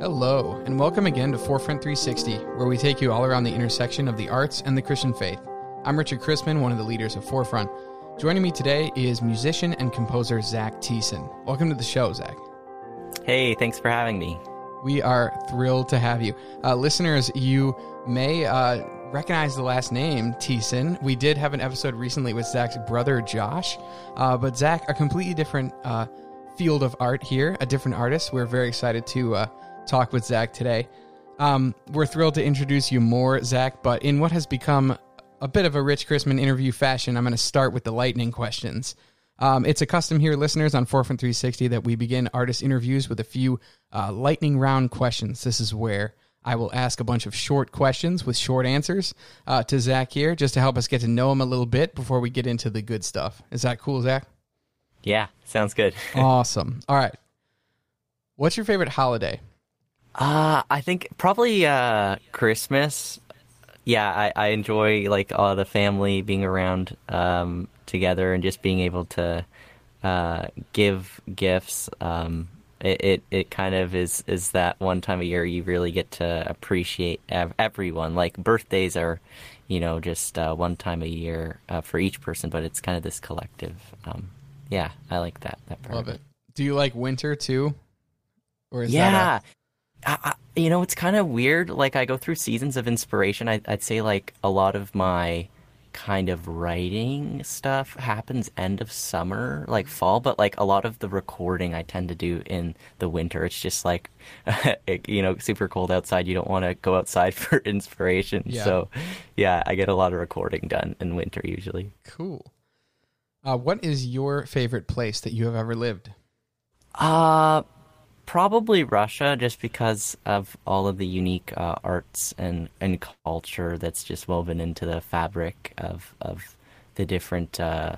Hello, and welcome again to Forefront 360, where we take you all around the intersection of the arts and the Christian faith. I'm Richard Chrisman, one of the leaders of Forefront. Joining me today is musician and composer Zach Thiessen. Welcome to the show, Zach. Hey, thanks for having me. We are thrilled to have you. Uh, listeners, you may uh, recognize the last name, Thiessen. We did have an episode recently with Zach's brother, Josh. Uh, but Zach, a completely different uh, field of art here, a different artist. We're very excited to uh, talk with Zach today. Um, we're thrilled to introduce you more, Zach, but in what has become a bit of a Rich Chrisman interview fashion, I'm going to start with the lightning questions. Um, it's a custom here, listeners, on Forefront 360 that we begin artist interviews with a few uh, lightning round questions. This is where I will ask a bunch of short questions with short answers uh, to Zach here, just to help us get to know him a little bit before we get into the good stuff. Is that cool, Zach? Yeah, sounds good. awesome. All right. What's your favorite holiday? Uh, I think probably uh, Christmas. Yeah, I, I enjoy like all the family being around um, together and just being able to uh, give gifts. Um, it, it, it kind of is is that one time a year you really get to appreciate everyone. Like birthdays are, you know, just uh, one time a year uh, for each person, but it's kind of this collective. Um, yeah, I like that. That part Love it. Do you like winter too? Or is yeah, that I, I, you know, it's kind of weird. Like I go through seasons of inspiration. I, would say like a lot of my kind of writing stuff happens end of summer, like fall. But like a lot of the recording, I tend to do in the winter. It's just like, you know, super cold outside. You don't want to go outside for inspiration. Yeah. So, yeah, I get a lot of recording done in winter usually. Cool. Uh, what is your favorite place that you have ever lived? Uh probably Russia, just because of all of the unique uh, arts and, and culture that's just woven into the fabric of of the different uh,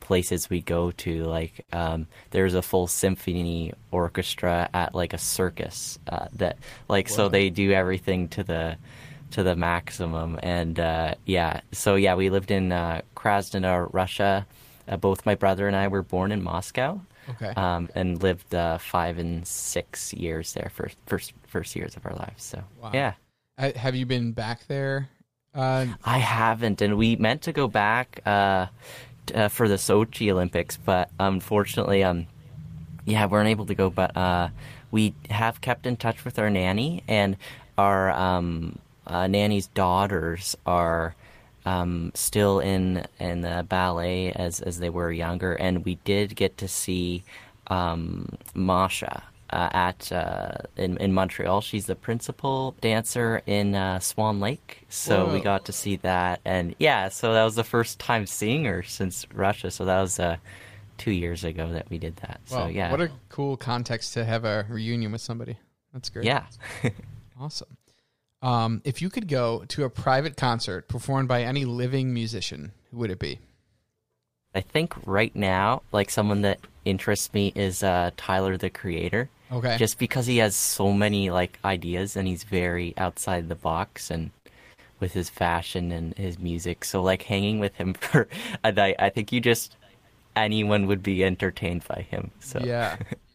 places we go to. Like um, there's a full symphony orchestra at like a circus uh, that like Whoa. so they do everything to the to the maximum. And uh, yeah, so yeah, we lived in uh, Krasnodar, Russia. Uh, both my brother and I were born in Moscow. Okay. Um, and lived uh, five and six years there for first first years of our lives. So wow. yeah. have you been back there? Uh, I haven't, and we meant to go back uh, uh, for the Sochi Olympics, but unfortunately, um, yeah, we weren't able to go. But uh, we have kept in touch with our nanny, and our um, uh, nanny's daughters are um, still in in the ballet as as they were younger, and we did get to see um, Masha uh, at uh, in in Montreal. She's the principal dancer in uh, Swan Lake, so Whoa. we got to see that, and yeah, so that was the first time seeing her since Russia. So that was uh, two years ago that we did that. So yeah, what a cool context to have a reunion with somebody. That's great. Yeah, awesome. Um, if you could go to a private concert performed by any living musician, who would it be? I think right now, like someone that interests me is uh, Tyler the Creator. Okay. Just because he has so many like ideas and he's very outside the box and with his fashion and his music. So like hanging with him for a night, I think you just anyone would be entertained by him. So yeah.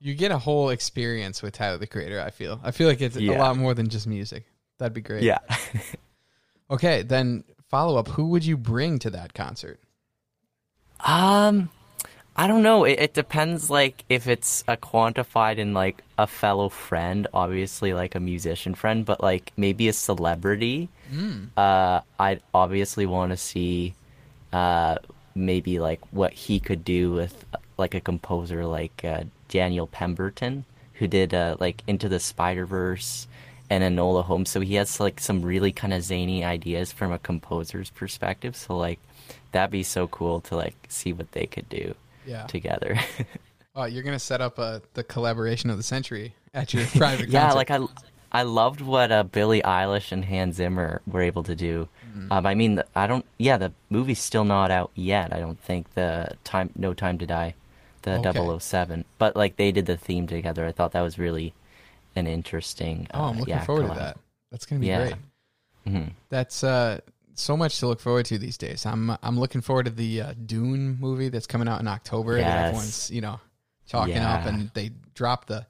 You get a whole experience with Tyler the Creator. I feel. I feel like it's yeah. a lot more than just music. That'd be great. Yeah. okay, then follow up. Who would you bring to that concert? Um, I don't know. It, it, depends. Like if it's a quantified in like a fellow friend, obviously like a musician friend, but like maybe a celebrity. Mm. Uh, I'd obviously want to see, uh, maybe like what he could do with like a composer like uh, Daniel Pemberton, who did uh, like Into the Spider Verse and Enola Holmes. So he has like some really kind of zany ideas from a composer's perspective. So like that'd be so cool to like see what they could do yeah. together. oh, you're gonna set up a the collaboration of the century at your private yeah, like I I loved what uh, Billie Eilish and Hans Zimmer were able to do. Mm-hmm. Um, I mean, I don't. Yeah, the movie's still not out yet. I don't think the time, No Time to Die the okay. 007. But like they did the theme together. I thought that was really an interesting. Uh, oh, I'm looking yeah, forward collab. to that. That's gonna be yeah. great. Mm-hmm. That's uh, so much to look forward to these days. I'm I'm looking forward to the uh, Dune movie that's coming out in October. Yes. That everyone's you know talking yeah. up, and they dropped the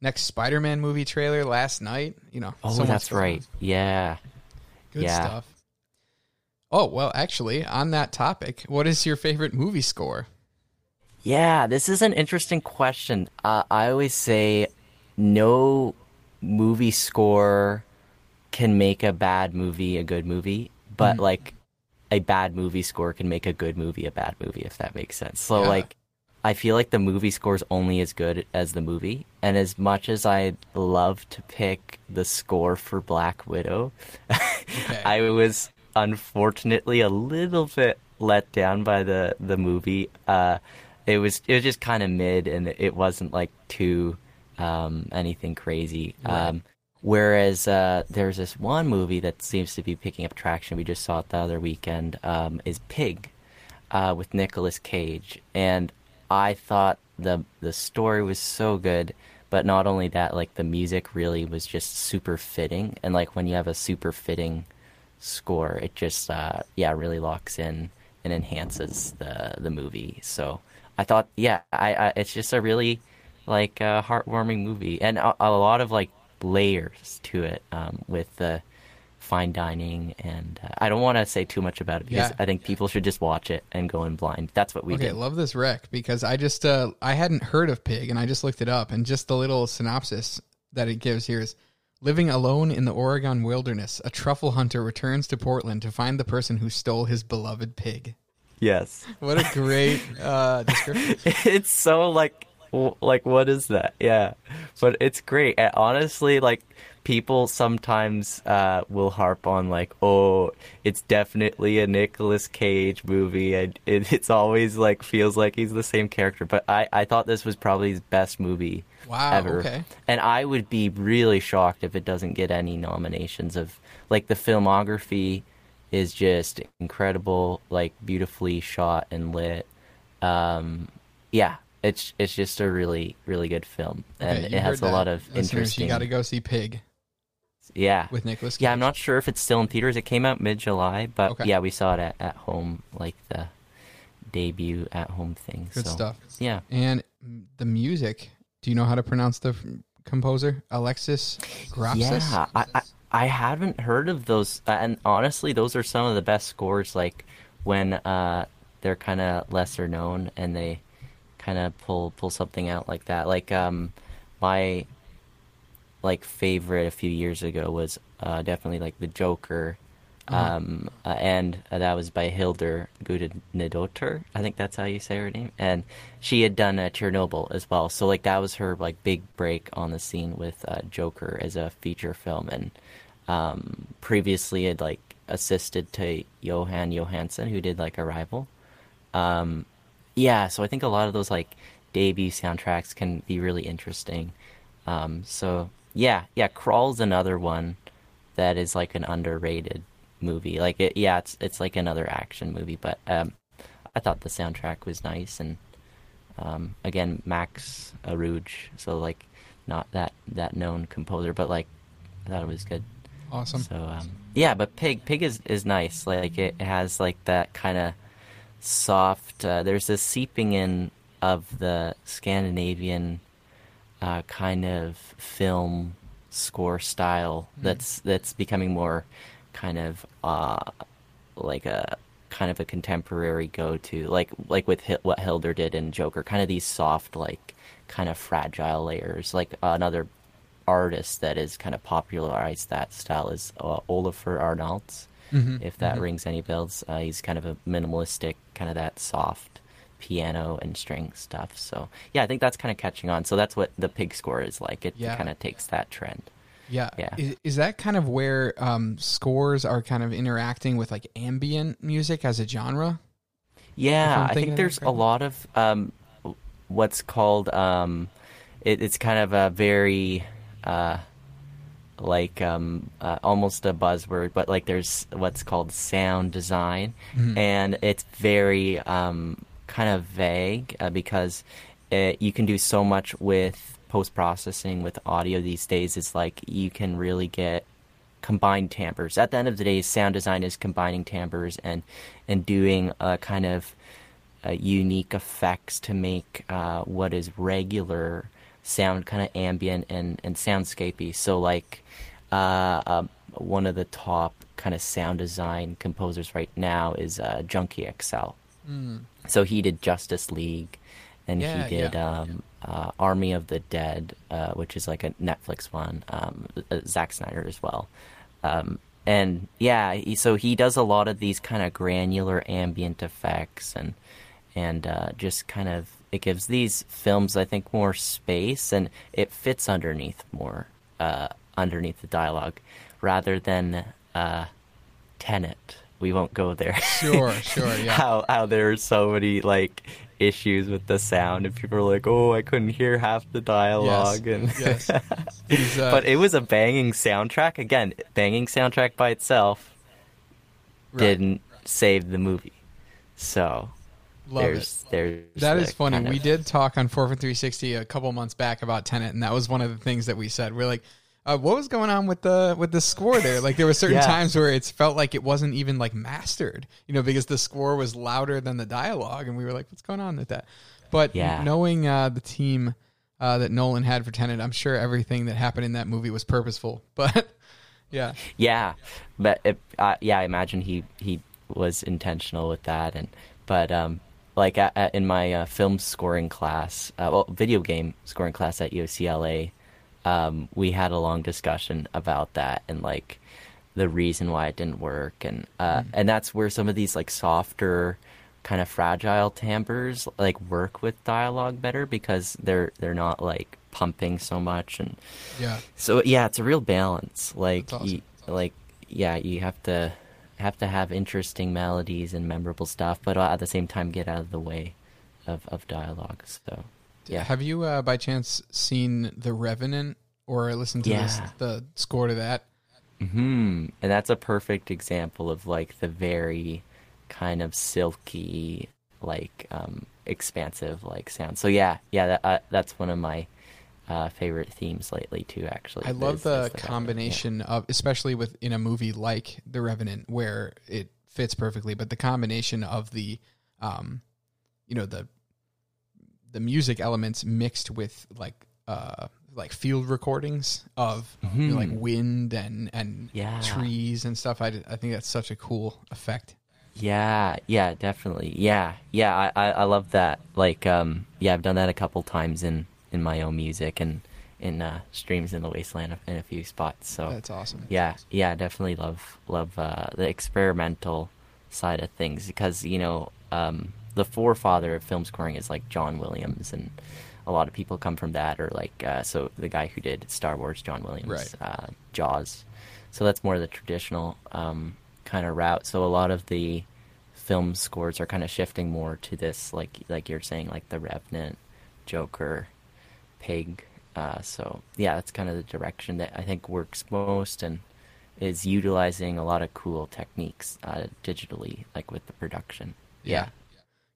next Spider-Man movie trailer last night. You know, Oh, so that's right. Yeah. Good stuff. Oh well, actually, on that topic, what is your favorite movie score? Yeah, this is an interesting question. Uh, I always say no movie score can make a bad movie a good movie, but Mm-hmm. like a bad movie score can make a good movie a bad movie, if that makes sense. So, Yeah. like, I feel like the movie score is only as good as the movie. And as much as I love to pick the score for Black Widow, I was unfortunately a little bit let down by the the movie. Uh, it was it was just kind of mid, and it wasn't like too um, anything crazy. Um, whereas uh, there's this one movie that seems to be picking up traction. We just saw it the other weekend. Um, is Pig uh, with Nicolas Cage, and I thought the the story was so good. But not only that, like the music really was just super fitting, and like when you have a super fitting score, it just uh, yeah really locks in and enhances the the movie. So I thought, yeah, I, I it's just a really like uh, heartwarming movie, and a, a lot of like layers to it um, with the fine dining. And uh, I don't want to say too much about it because Yeah. I think people should just watch it and go in blind. That's what we do. okay, did. love this rec because I just uh I hadn't heard of Pig and I just looked it up and just the little synopsis that it gives here is living alone in the Oregon wilderness, a truffle hunter returns to Portland to find the person who stole his beloved pig. Yes, What a great uh description. it's so like w- like what is that? Yeah, but it's great. And honestly, like people sometimes uh, will harp on like, oh, it's definitely a Nicolas Cage movie, and it, it's always like feels like he's the same character. But I I thought this was probably his best movie Wow, ever. okay. And I would be really shocked if it doesn't get any nominations of like the filmography is just incredible, like beautifully shot and lit. Um yeah, it's it's just a really really good film and Okay, it has a lot of Listeners, interesting You got to go see Pig Yeah. with Nicholas Cage. Yeah, I'm not sure if it's still in theaters. It came out mid-July, but Okay. yeah, we saw it at, at home like the debut at home thing. Good so, stuff. Yeah. And the music. Do you know how to pronounce the composer? Alexis Grapsas? Yeah, I, I I haven't heard of those, uh, and honestly, those are some of the best scores. Like when uh, they're kind of lesser known and they kind of pull pull something out like that. Like um, my like favorite a few years ago was uh, definitely like the Joker. Um, uh, and uh, that was by Hildur Gudnadottir. I think that's how you say her name. And she had done uh, Chernobyl as well. So like that was her like big break on the scene with uh, Joker as a feature film. And um, previously had like assisted to Jóhann Jóhannsson, who did like Arrival. Um, yeah, so I think a lot of those like debut soundtracks can be really interesting. Um, so yeah, yeah, Crawl's another one that is like an underrated movie. Like it, yeah, it's it's like another action movie, but um, I thought the soundtrack was nice and um, again Max Aruj, so like not that that known composer, but like I thought it was good. Awesome. So um, yeah, but Pig Pig is is nice. Like it has like that kind of soft. Uh, there's this seeping in of the Scandinavian uh, kind of film score style that's that's becoming more kind of uh, like a kind of a contemporary go to like like with Hi- what Hildur did in Joker kind of these soft like kind of fragile layers. Like another artist that has kind of popularized that style is uh, Olafur Arnalds Mhm, if that mhm. rings any bells. Uh, he's kind of a minimalistic kind of that soft piano and string stuff. So yeah I think that's kind of catching on. So that's what the pig score is like. It Yeah. kind of takes that trend Yeah. Yeah. Is, is that kind of where um, scores are kind of interacting with like ambient music as a genre? Yeah, I think there's a lot of um, what's called um, it, it's kind of a very uh, like um, uh, almost a buzzword, but like there's what's called sound design, Mhm. and it's very um, kind of vague uh, because it, you can do so much with post processing with audio these days. is like you can really get combined timbres. At the end of the day, sound design is combining timbres and and doing a kind of uh, unique effects to make uh, what is regular sound kind of ambient and and soundscapey. So like uh, um, one of the top kind of sound design composers right now is uh, Junkie XL. Mm. So he did Justice League, and Yeah, he did yeah. um, uh, Army of the Dead, uh, which is like a Netflix one. Um, uh, Zack Snyder as well. Um, and yeah, he, so he does a lot of these kind of granular ambient effects, and and uh, just kind of it gives these films, I think, more space, and it fits underneath more uh, underneath the dialogue, rather than uh, Tenet. We won't go there. Sure, sure, yeah. how how there are so many like issues with the sound, and people are like, "Oh, I couldn't hear half the dialogue," and yes. Uh, but it was a banging soundtrack. Again, banging soundtrack by itself right. didn't save the movie. So Love it. there's there's That is funny. kind of- We did talk on Forefront 360 a couple months back about Tenet, and that was one of the things that we said. We're like, uh, what was going on with the with the score there? Like there were certain Yeah. times where it felt like it wasn't even like mastered, you know, because the score was louder than the dialogue, and we were like, what's going on with that? But Yeah. knowing uh, the team uh, that Nolan had for Tenet, I'm sure everything that happened in that movie was purposeful. But yeah, Yeah, but it, uh, yeah, I imagine he he was intentional with that, and but um, like uh, uh, in my uh, film scoring class, uh, well, video game scoring class at UCLA, um, we had a long discussion about that and like the reason why it didn't work, and uh, and that's where some of these like softer kind of fragile timbres like work with dialogue better because they're they're not like pumping so much and yeah, so yeah, it's a real balance. Like awesome. you, like yeah, you have to have to have interesting melodies and memorable stuff, but at the same time get out of the way of of dialogue. So yeah, Have you uh, by chance seen The Revenant or listened to this, the score to that? hmm and that's a perfect example of like the very kind of silky, like um expansive like sound. So yeah, yeah, that, uh, that's one of my uh, favorite themes lately too. Actually, I love is- the, is Revenant, yeah. combination of, especially with in a movie like The Revenant, where it fits perfectly. But the combination of the, um, you know the, the music elements mixed with like uh like field recordings of you know, like Mhm. wind and and Yeah. trees and stuff. I, I think that's such a cool effect. Yeah, yeah, definitely. Yeah, yeah, I, I, I love that. Like, um, yeah, I've done that a couple times in, in my own music and in uh, streams in the wasteland in a few spots. So That's awesome. yeah, yeah, definitely love love uh, the experimental side of things because you know um, the forefather of film scoring is like John Williams, and a lot of people come from that, or like uh, so the guy who did Star Wars, John Williams, Right. uh, Jaws. So that's more the traditional um, kind of route. So a lot of the film scores are kind of shifting more to this, like like you're saying, like The Revenant, Joker, Pig. Uh, so yeah, that's kind of the direction that I think works most and is utilizing a lot of cool techniques uh, digitally, like with the production. Yeah.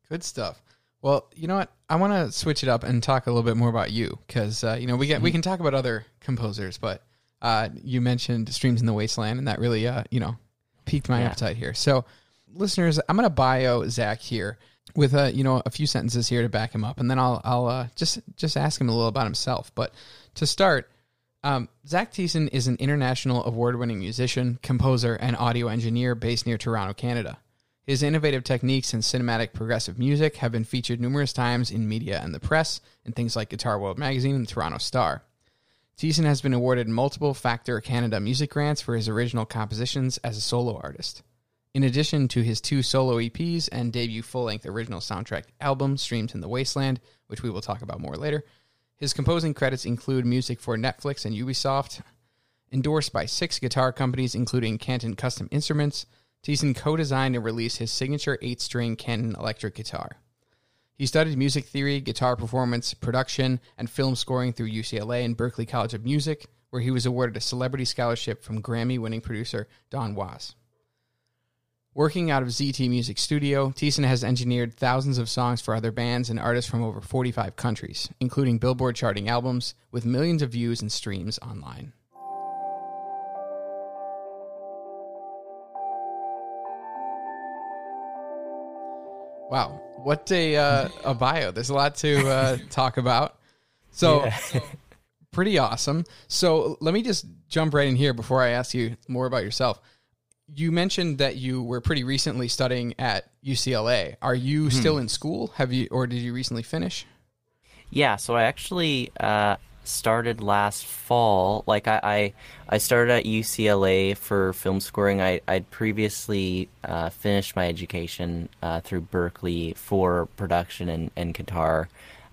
Good stuff. Well, you know what? I want to switch it up and talk a little bit more about you because uh, you know we get we can talk about other composers, but uh, you mentioned Streams in the Wasteland, and that really uh, you know piqued my Yeah. appetite here. So, listeners, I'm going to bio Zach here with a you know a few sentences here to back him up, and then I'll I'll uh, just just ask him a little about himself. But to start, um, Zach Thiessen is an international award winning musician, composer, and audio engineer based near Toronto, Canada. His innovative techniques in cinematic progressive music have been featured numerous times in media and the press, in things like Guitar World Magazine and Toronto Star. Thiessen has been awarded multiple Factor Canada music grants for his original compositions as a solo artist. In addition to his two solo EPs and debut full length original soundtrack album, Streams in the Wasteland, which we will talk about more later, his composing credits include music for Netflix and Ubisoft, endorsed by six guitar companies, including Canton Custom Instruments. Thiessen co designed and released his signature eight string Canton electric guitar. He studied music theory, guitar performance, production, and film scoring through UCLA and Berklee College of Music, where he was awarded a celebrity scholarship from Grammy winning producer Don Was. Working out of ZT Music Studio, Thiessen has engineered thousands of songs for other bands and artists from over 45 countries, including Billboard charting albums with millions of views and streams online. Wow, what a uh, a bio! There's a lot to uh, talk about. So, Yeah. pretty awesome. So, let me just jump right in here before I ask you more about yourself. You mentioned that you were pretty recently studying at UCLA. Are you still in school? Have you, or did you recently finish? Yeah, so I actually uh, started last fall. Like I, I, I started at UCLA for film scoring. I, I'd previously uh, finished my education uh, through Berklee for production and, and guitar,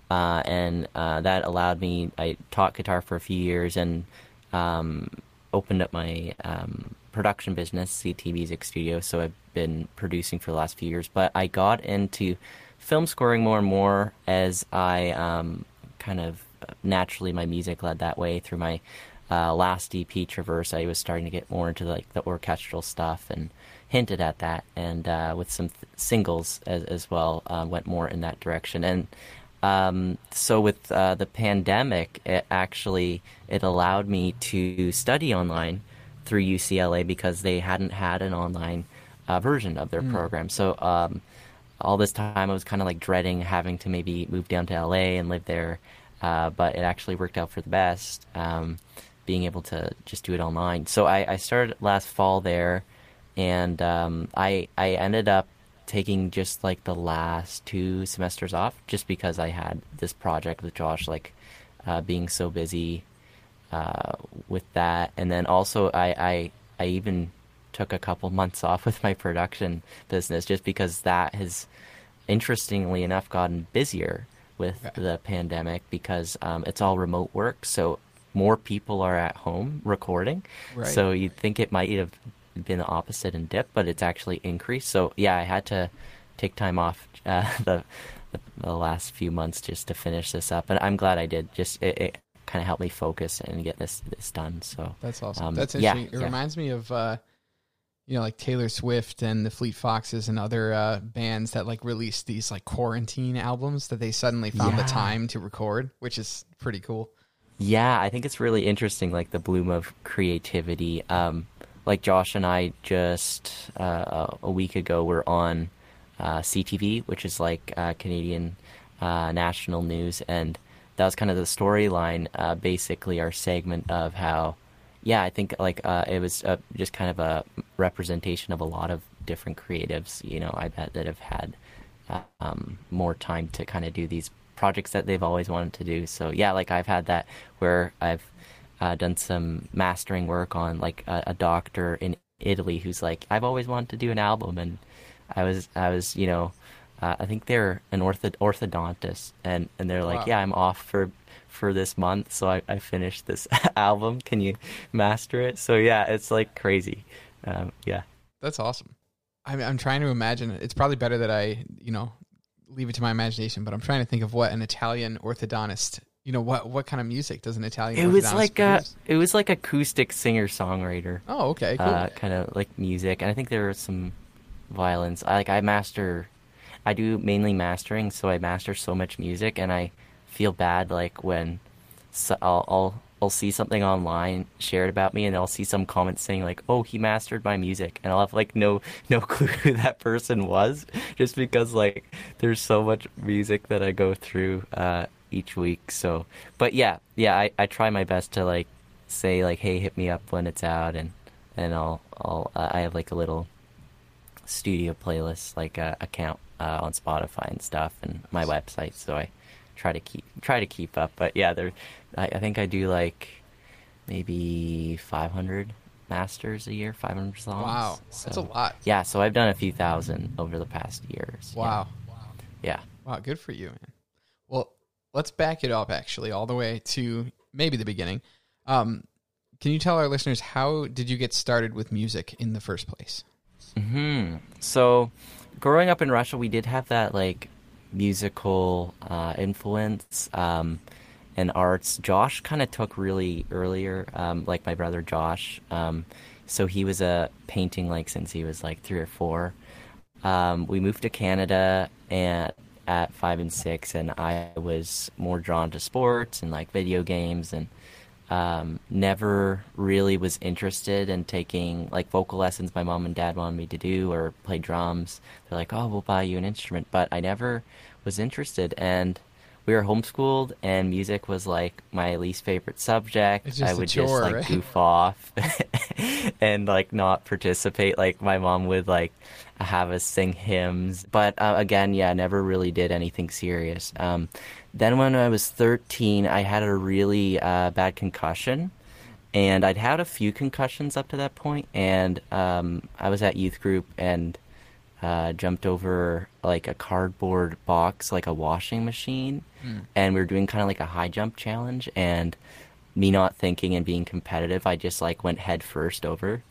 uh, and uh, that allowed me. I taught guitar for a few years and um, opened up my um, production business, ZT Music Studio. So I've been producing for the last few years. But I got into film scoring more and more as I um, kind of naturally my music led that way through my uh, last EP Traverse. I was starting to get more into like the orchestral stuff and hinted at that, and uh, with some th- singles as, as well, uh, went more in that direction. And um, so with uh, the pandemic, it actually it allowed me to study online through UCLA because they hadn't had an online uh, version of their program. So um, all this time I was kind of like dreading having to maybe move down to LA and live there, uh, but it actually worked out for the best. Um, being able to just do it online. So I, I started last fall there, and um, I I ended up taking just like the last two semesters off just because I had this project with Josh, like uh, being so busy uh, with that, and then also I, I I even took a couple months off with my production business just because that has interestingly enough gotten busier with Okay. the pandemic because um, it's all remote work, so more people are at home recording. Right. So you'd think it might have been the opposite and dip, but it's actually increased. So yeah, I had to take time off uh, the, the the last few months just to finish this up, and I'm glad I did. Just it, it kind of helped me focus and get this this done. So That's awesome. Um, That's yeah, interesting. it yeah. reminds me of, uh, you know, like Taylor Swift and the Fleet Foxes and other uh, bands that like released these like quarantine albums that they suddenly found the time to record, which is pretty cool. Yeah, I think it's really interesting, like the bloom of creativity. Um, like Josh and I just uh, a week ago were on uh, CTV, which is like uh, Canadian uh, national news, and that was kind of the storyline. Uh, basically, our segment of how, yeah, I think like uh, it was uh, just kind of a representation of a lot of different creatives. You know, I bet that have had uh, um, more time to kind of do these projects that they've always wanted to do. So yeah, like I've had that where I've uh, done some mastering work on like a, a doctor in Italy who's like I've always wanted to do an album, and I was I was you know uh, I think they're an ortho- orthodontist, and and they're like Wow. yeah I'm off for for this month, so I, I finished this album. Can you master it? So yeah, it's like crazy. Um, yeah. That's awesome. I'm, I'm trying to imagine. It's probably better that I, you know, leave it to my imagination. But I'm trying to think of what an Italian orthodontist. You know what? What kind of music does an Italian? It was like a it was like acoustic singer songwriter. Oh, okay, cool. uh, kind of like music, and I think there are some violins. I, like I master, I do mainly mastering, so I master so much music, and I feel bad like when so I'll, I'll I'll see something online shared about me, and I'll see some comment saying like, "Oh, he mastered my music," and I'll have like no no clue who that person was, just because like there's so much music that I go through uh, each week. So, but yeah, yeah, I, I try my best to like say like, "Hey, hit me up when it's out," and and I'll I'll uh, I have like a little studio playlist like uh, account uh, on Spotify and stuff and my website so I try to keep try to keep up but yeah there I, I think I do like maybe 500 masters a year 500 songs wow, that's a lot. yeah so I've done a few thousand over the past years yeah. Wow. yeah Wow, good for you, man. Well, let's back it up actually all the way to maybe the beginning. Um, can you tell our listeners how did you get started with music in the first place? Hmm. So, growing up in Russia, we did have that like musical uh, influence um, and arts. Josh kind of took really earlier, um, like my brother Josh. Um, so he was uh, painting like since he was like three or four. Um, we moved to Canada and at five and six, and I was more drawn to sports and like video games and um, never really was interested in taking like vocal lessons my mom and dad wanted me to do or play drums. They're like, oh, we'll buy you an instrument. But I never was interested. And we we were homeschooled and music was like my least favorite subject. I would chore, just like right? goof off and like not participate. Like my mom would like have us sing hymns, but uh, again, yeah, never really did anything serious. Um, then when I was 13, I had a really uh, bad concussion. And I'd had a few concussions up to that point. point, and um, I was at youth group and uh, jumped over like a cardboard box, like a washing machine, and we were doing kind of like a high jump challenge. And me not thinking and being competitive, I just like went head first over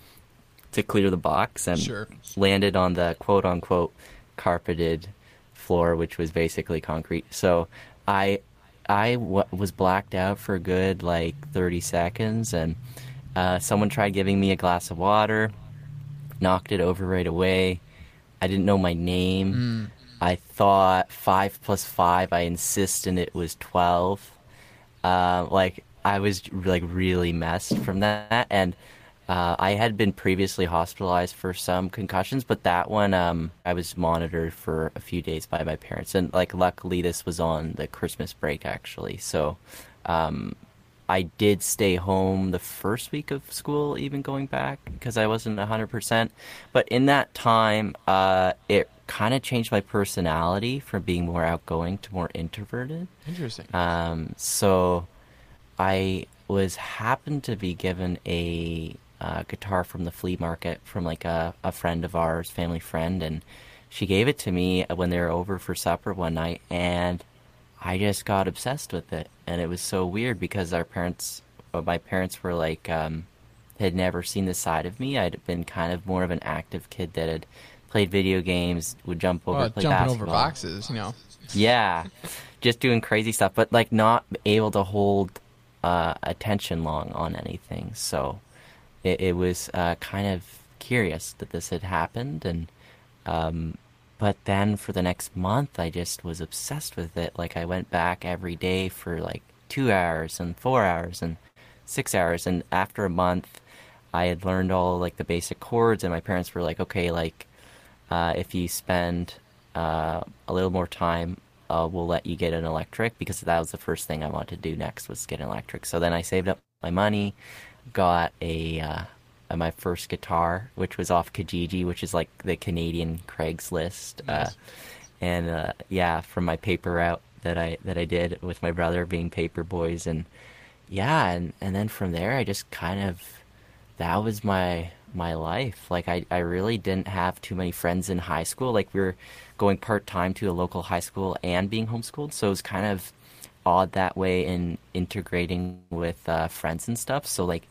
to clear the box and Sure. landed on the quote unquote carpeted floor, which was basically concrete. So I I w- was blacked out for a good like 30 seconds, and uh, someone tried giving me a glass of water, knocked it over right away. I didn't know my name. I thought five plus five. I insisted it was 12. Uh, like I was like really messed from that, and uh, I had been previously hospitalized for some concussions, but that one um, I was monitored for a few days by my parents, and like luckily this was on the Christmas break actually, so um, I did stay home the first week of school, even going back because I wasn't hundred percent. But in that time, uh, it kind of changed my personality from being more outgoing to more introverted. Interesting. Um, so I was happened to be given a uh, guitar from the flea market from like a, a friend of ours, family friend, and she gave it to me when they were over for supper one night, and I just got obsessed with it, and it was so weird because our parents, uh, my parents were like, um, had never seen the side of me. I'd been kind of more of an active kid that had played video games, would jump over, well, play jumping basketball. over boxes, you know. Yeah, just doing crazy stuff, but like not able to hold uh, attention long on anything. So it, it was uh, kind of curious that this had happened, and um, but then for the next month, I just was obsessed with it. Like I went back every day for like two hours and four hours and six hours, and after a month, I had learned all like the basic chords, and my parents were like, okay, like uh, if you spend uh, a little more time, uh, we'll let you get an electric because that was the first thing I wanted to do next was get an electric. So then I saved up my money, got a uh, uh, my first guitar, which was off Kijiji, which is like the Canadian Craigslist, uh, and uh, yeah, from my paper route that I that I did with my brother being paper boys, and yeah, and and then from there I just kind of that was my my life. Like I, I really didn't have too many friends in high school. Like we were going part time to a local high school and being homeschooled, so it was kind of odd that way in integrating with uh, friends and stuff. So like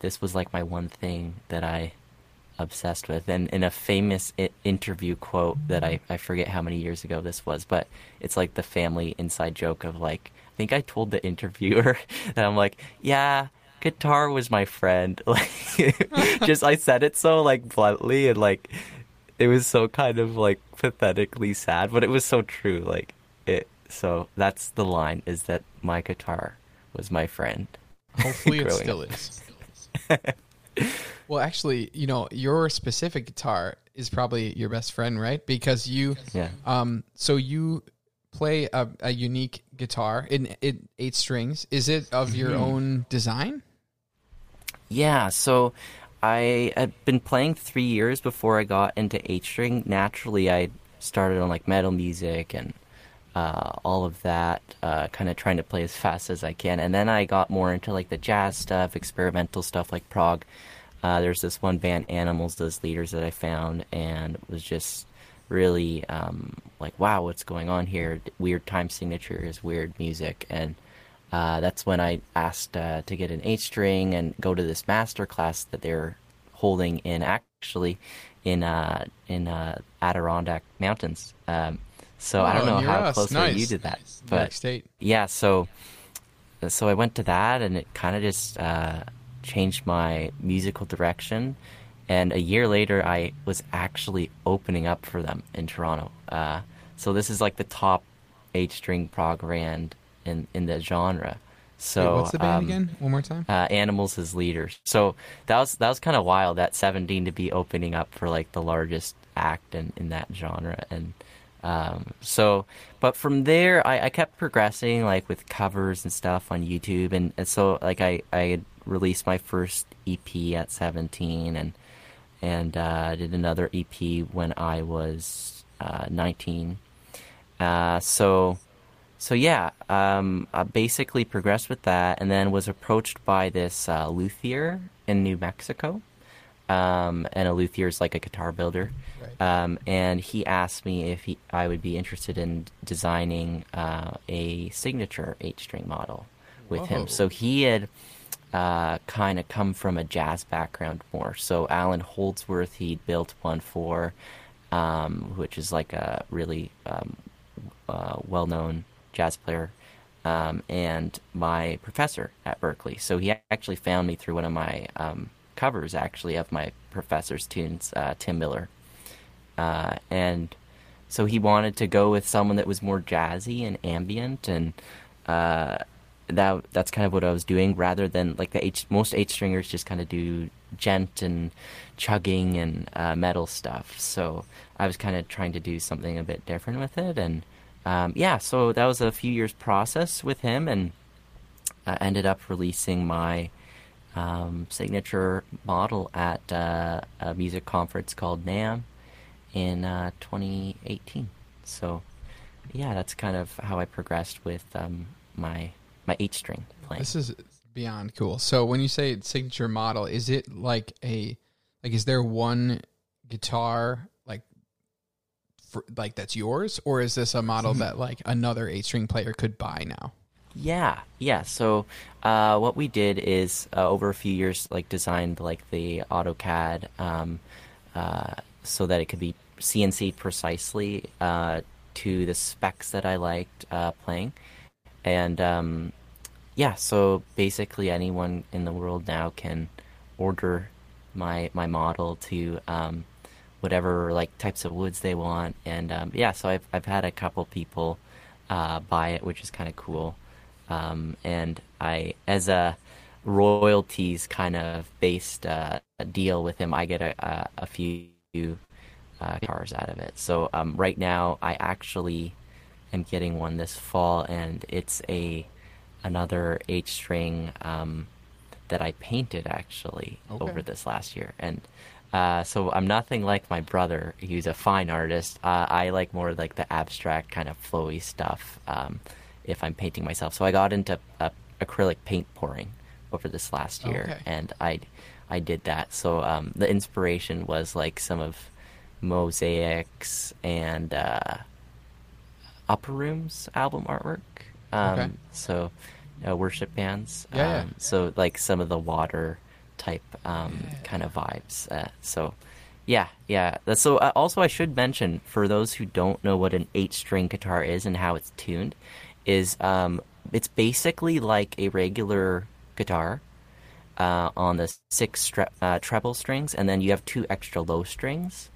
this was like my one thing that I obsessed with. And in a famous I- interview quote that I, I forget how many years ago this was, but it's like the family inside joke of like, I think I told the interviewer that I'm like, yeah, guitar was my friend. Like, just I said it so like bluntly and like, it was so kind of like pathetically sad, but it was so true. Like it, so that's the line is that my guitar was my friend. Hopefully, it still is. well, actually, you know, your specific guitar is probably your best friend, right? Because you, Yeah. um, so you play a, a unique guitar in, in eight strings. Is it of your Mm-hmm. own design? Yeah, so I had been playing three years before I got into eight string. Naturally, I started on like metal music and uh, all of that, uh, kind of trying to play as fast as I can. And then I got more into like the jazz stuff, experimental stuff like prog. Uh, there's this one band, Animals as Leaders that I found, and was just really um, like, wow, what's going on here? Weird time signatures, weird music, and uh, that's when I asked uh, to get an eight string and go to this master class that they're holding in actually in uh, in Adirondack Mountains. Um, so I Oh, don't know how us. closely Nice. you did that, but yeah, so so I went to that, and it kind of just uh, changed my musical direction. And a year later, I was actually opening up for them in Toronto. Uh, so this is like the top eight string prog band in in the genre. So Wait, what's the band um, again? One more time. uh, Animals as Leaders. So that was that was kind of wild. That 17 to be opening up for like the largest act in, in that genre, and Um, so, but from there, I, I kept progressing, like with covers and stuff on YouTube, and, and so like I I released my first EP at 17, and and uh, did another EP when I was uh, 19. Uh, so so yeah, um, I basically progressed with that, and then was approached by this uh, luthier in New Mexico. Um, and a luthier is like a guitar builder, Right. um, and he asked me if he, I would be interested in designing uh, a signature eight-string model with Whoa. him. So he had uh, kind of come from a jazz background more. So Allan Holdsworth, he built one for, um, which is like a really um, uh, well-known jazz player, um, and my professor at Berklee. So he actually found me through one of my um, covers, actually, of my professor's tunes, uh, Tim Miller, uh, and so he wanted to go with someone that was more jazzy and ambient, and uh, that that's kind of what I was doing, rather than like the H, most eight stringers just kind of do djent and chugging and uh, metal stuff. So I was kind of trying to do something a bit different with it, and um, yeah, so that was a few years process with him, and I ended up releasing my um, signature model at uh, a music conference called NAMM in uh, 2018. So yeah, that's kind of how I progressed with um, my my eight string playing. This is beyond cool. So when you say signature model, is it like a like is there one guitar like for, like that's yours or is this a model that like another 8-string player could buy now? Yeah, yeah. So uh, what we did is uh, over a few years, like designed like the AutoCAD um, uh, so that it could be CNC precisely uh, to the specs that I liked uh, playing, and um, yeah. So basically, anyone in the world now can order my my model to um, whatever like types of woods they want, and um, yeah. So I've I've had a couple people uh, buy it, which is kind of cool. Um, and I, as a royalties kind of based uh, deal with him, I get a, a, a few uh, guitars out of it. So um, right now, I actually am getting one this fall, and it's a another eight string um, that I painted actually Okay. over this last year, and. Uh, so I'm nothing like my brother, He's a fine artist. Uh, I like more like the abstract kind of flowy stuff. Um, if I'm painting myself. So I got into uh, acrylic paint pouring over this last year, Okay. and I I did that. So um, the inspiration was like some of mosaics and uh, Upper Rooms album artwork. Um, Okay. So uh, worship bands. Yeah, um, So like some of the water type um, Yeah. kind of vibes. Uh, so. Yeah, yeah. So uh, also, I should mention for those who don't know what an eight-string guitar is and how it's tuned, is um, it's basically like a regular guitar uh, on the six stre- uh, treble strings, and then you have two extra low strings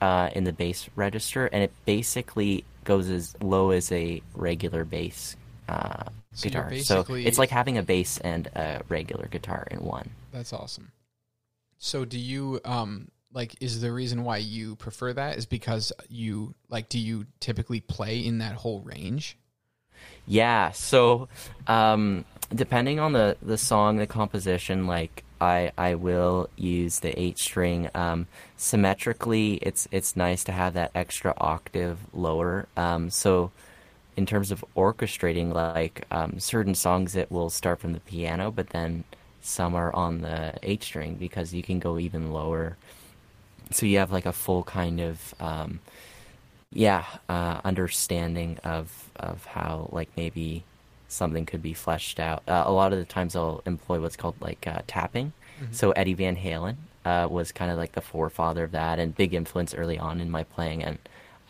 uh, in the bass register, and it basically goes as low as a regular bass uh, So guitar. So it's like having a bass and a regular guitar in one. That's awesome. So do you um like is the reason why you prefer that is because you like do you typically play in that whole range? Yeah, so um, depending on the, the song, the composition, like I I will use the eight string. Um, symmetrically, it's it's nice to have that extra octave lower. Um, so in terms of orchestrating, like um, certain songs, it will start from the piano, but then some are on the eight string because you can go even lower. So you have like a full kind of um, yeah uh, understanding of of how like maybe something could be fleshed out. Uh, a lot of the times I'll employ what's called like uh, tapping. So Eddie Van Halen uh, was kind of like the forefather of that and big influence early on in my playing. And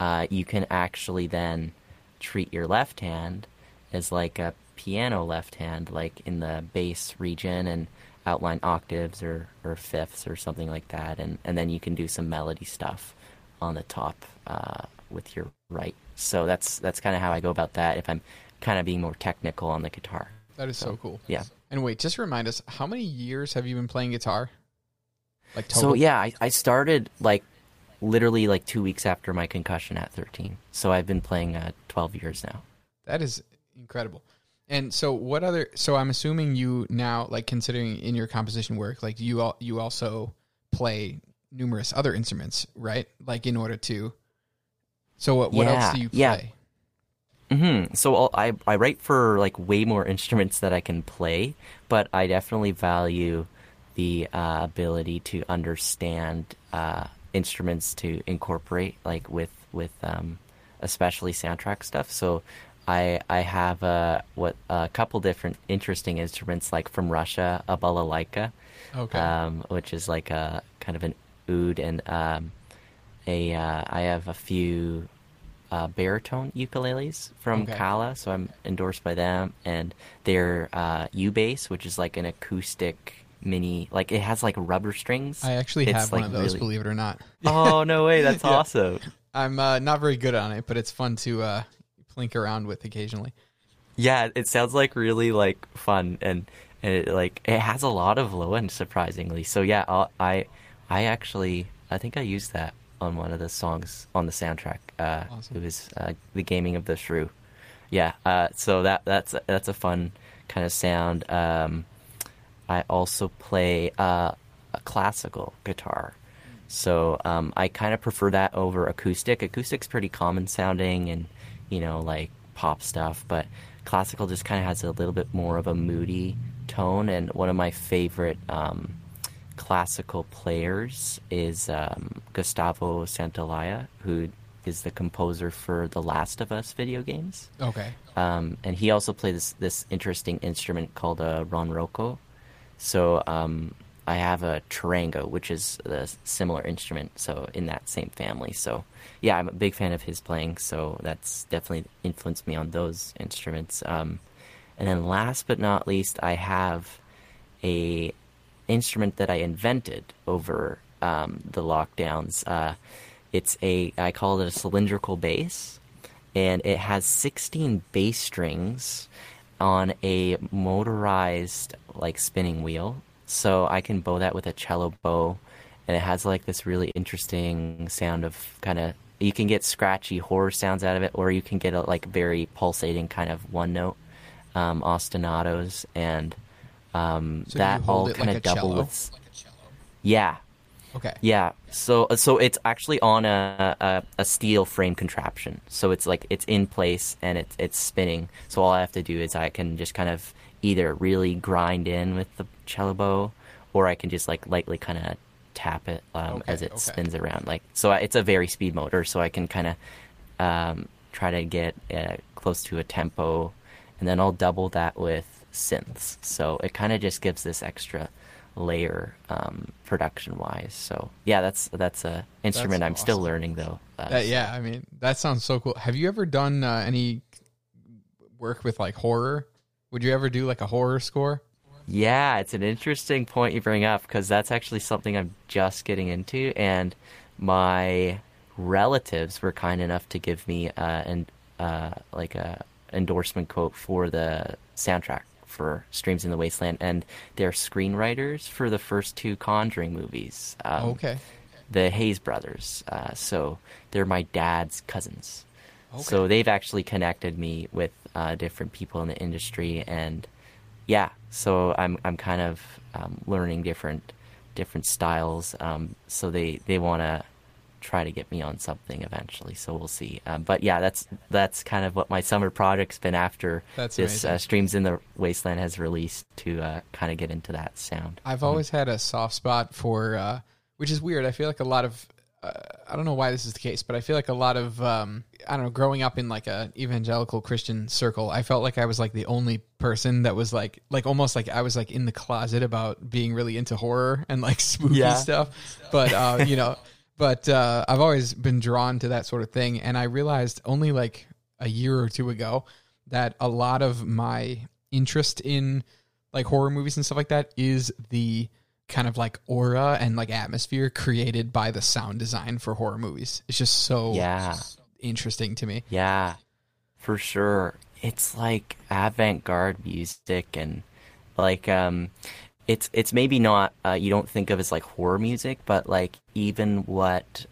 uh, you can actually then treat your left hand as like a piano left hand, like in the bass region and outline octaves or, or fifths or something like that. And, and then you can do some melody stuff on the top uh, with your right. So that's that's kind of how I go about that. If I'm kind of being more technical on the guitar. That is so, cool. yeah. And wait, just remind us, how many years have you been playing guitar? Like total? So yeah, I, I started like literally like two weeks after my concussion at 13. So I've been playing uh, 12 years now. That is incredible. And so, what other? So, I'm assuming you now, like, considering in your composition work, like you all, you also play numerous other instruments, right? Like, in order to. So, what what else do you yeah. play? hmm So I'll, I I write for like way more instruments that I can play, but I definitely value the uh, ability to understand uh, instruments to incorporate like with with um, especially soundtrack stuff. So I I have a what a couple different interesting instruments like from Russia, a balalaika, Okay. um, which is like a kind of an oud, and um, a uh, I have a few uh, baritone ukuleles from Okay. Kala, so I'm endorsed by them, and their uh, U bass, which is like an acoustic mini, like it has like rubber strings. I actually It's, have one of those, really- believe it or not. Oh no way! That's Yeah. awesome. I'm uh, not very good on it, but it's fun to uh, plink around with occasionally. Yeah, it sounds like really like fun and and it like it has a lot of low end surprisingly. So yeah, I'll, I I actually I think I used that on one of the songs on the soundtrack. Uh, Awesome. It was uh, the Taming of the Shrew. Yeah, uh, so that that's that's a fun kind of sound. Um, I also play uh, a classical guitar. So um, I kind of prefer that over acoustic. Acoustic's pretty common sounding and you know like pop stuff, but classical just kind of has a little bit more of a moody tone. And one of my favorite um, classical players is um, Gustavo Santaolalla, who is the composer for the Last of Us video games. Okay. Um, and he also played this this interesting instrument called a ronroco. So um, I have a charango, which is a similar instrument, so in that same family. So yeah, I'm a big fan of his playing. So that's definitely influenced me on those instruments. Um, and then last but not least, I have a instrument that I invented over um, the lockdowns. Uh, it's a I call it a cylindrical bass, and it has 16 bass strings on a motorized like spinning wheel. So I can bow that with a cello bow, and it has like this really interesting sound of kind of you can get scratchy horror sounds out of it, or you can get a like very pulsating kind of one note um, ostinatos, and um, So that all kind of a double cello? with yeah Okay. yeah, so so it's actually on a, a a steel frame contraption. So it's like it's in place and it's it's spinning. So all I have to do is I can just kind of either really grind in with the cello bow, or I can just like lightly kind of tap it um, Okay, as it okay. spins around. Like so, I- it's a very speed motor. So I can kind of um, try to get uh, close to a tempo, and then I'll double that with synths. So it kind of just gives this extra layer um, production wise. So yeah, that's that's a instrument I'm still learning though. Uh, That, yeah, I mean that sounds so cool. Have you ever done uh, any work with like horror? Would you ever do like a horror score? Yeah, it's an interesting point you bring up because that's actually something I'm just getting into, and my relatives were kind enough to give me uh, an uh, like a endorsement quote for the soundtrack for Streams in the Wasteland, and they're screenwriters for the first two Conjuring movies. Um, okay. the Hayes brothers. Uh, so they're my dad's cousins. Okay. So they've actually connected me with uh, different people in the industry, and yeah, so I'm I'm kind of um, learning different different styles. Um, so they they want to try to get me on something eventually. So we'll see. Um, but yeah, that's that's kind of what my summer project's been after That's this uh, Streams in the Wasteland has released to uh, kind of get into that sound. I've always had a soft spot for, uh, which is weird. I feel like a lot of, uh, I don't know why this is the case, but I feel like a lot of, um, I don't know, growing up in like a evangelical Christian circle, I felt like I was like the only person that was like, like almost like I was like in the closet about being really into horror and like spooky Yeah. stuff. But, uh, you know, but uh, I've always been drawn to that sort of thing. And I realized only like a year or two ago that a lot of my interest in like horror movies and stuff like that is the kind of like aura and like atmosphere created by the sound design for horror movies. It's just so Yeah. interesting to me. Yeah, for sure. It's like avant-garde music and like um it's it's maybe not uh, you don't think of as like horror music, but like even what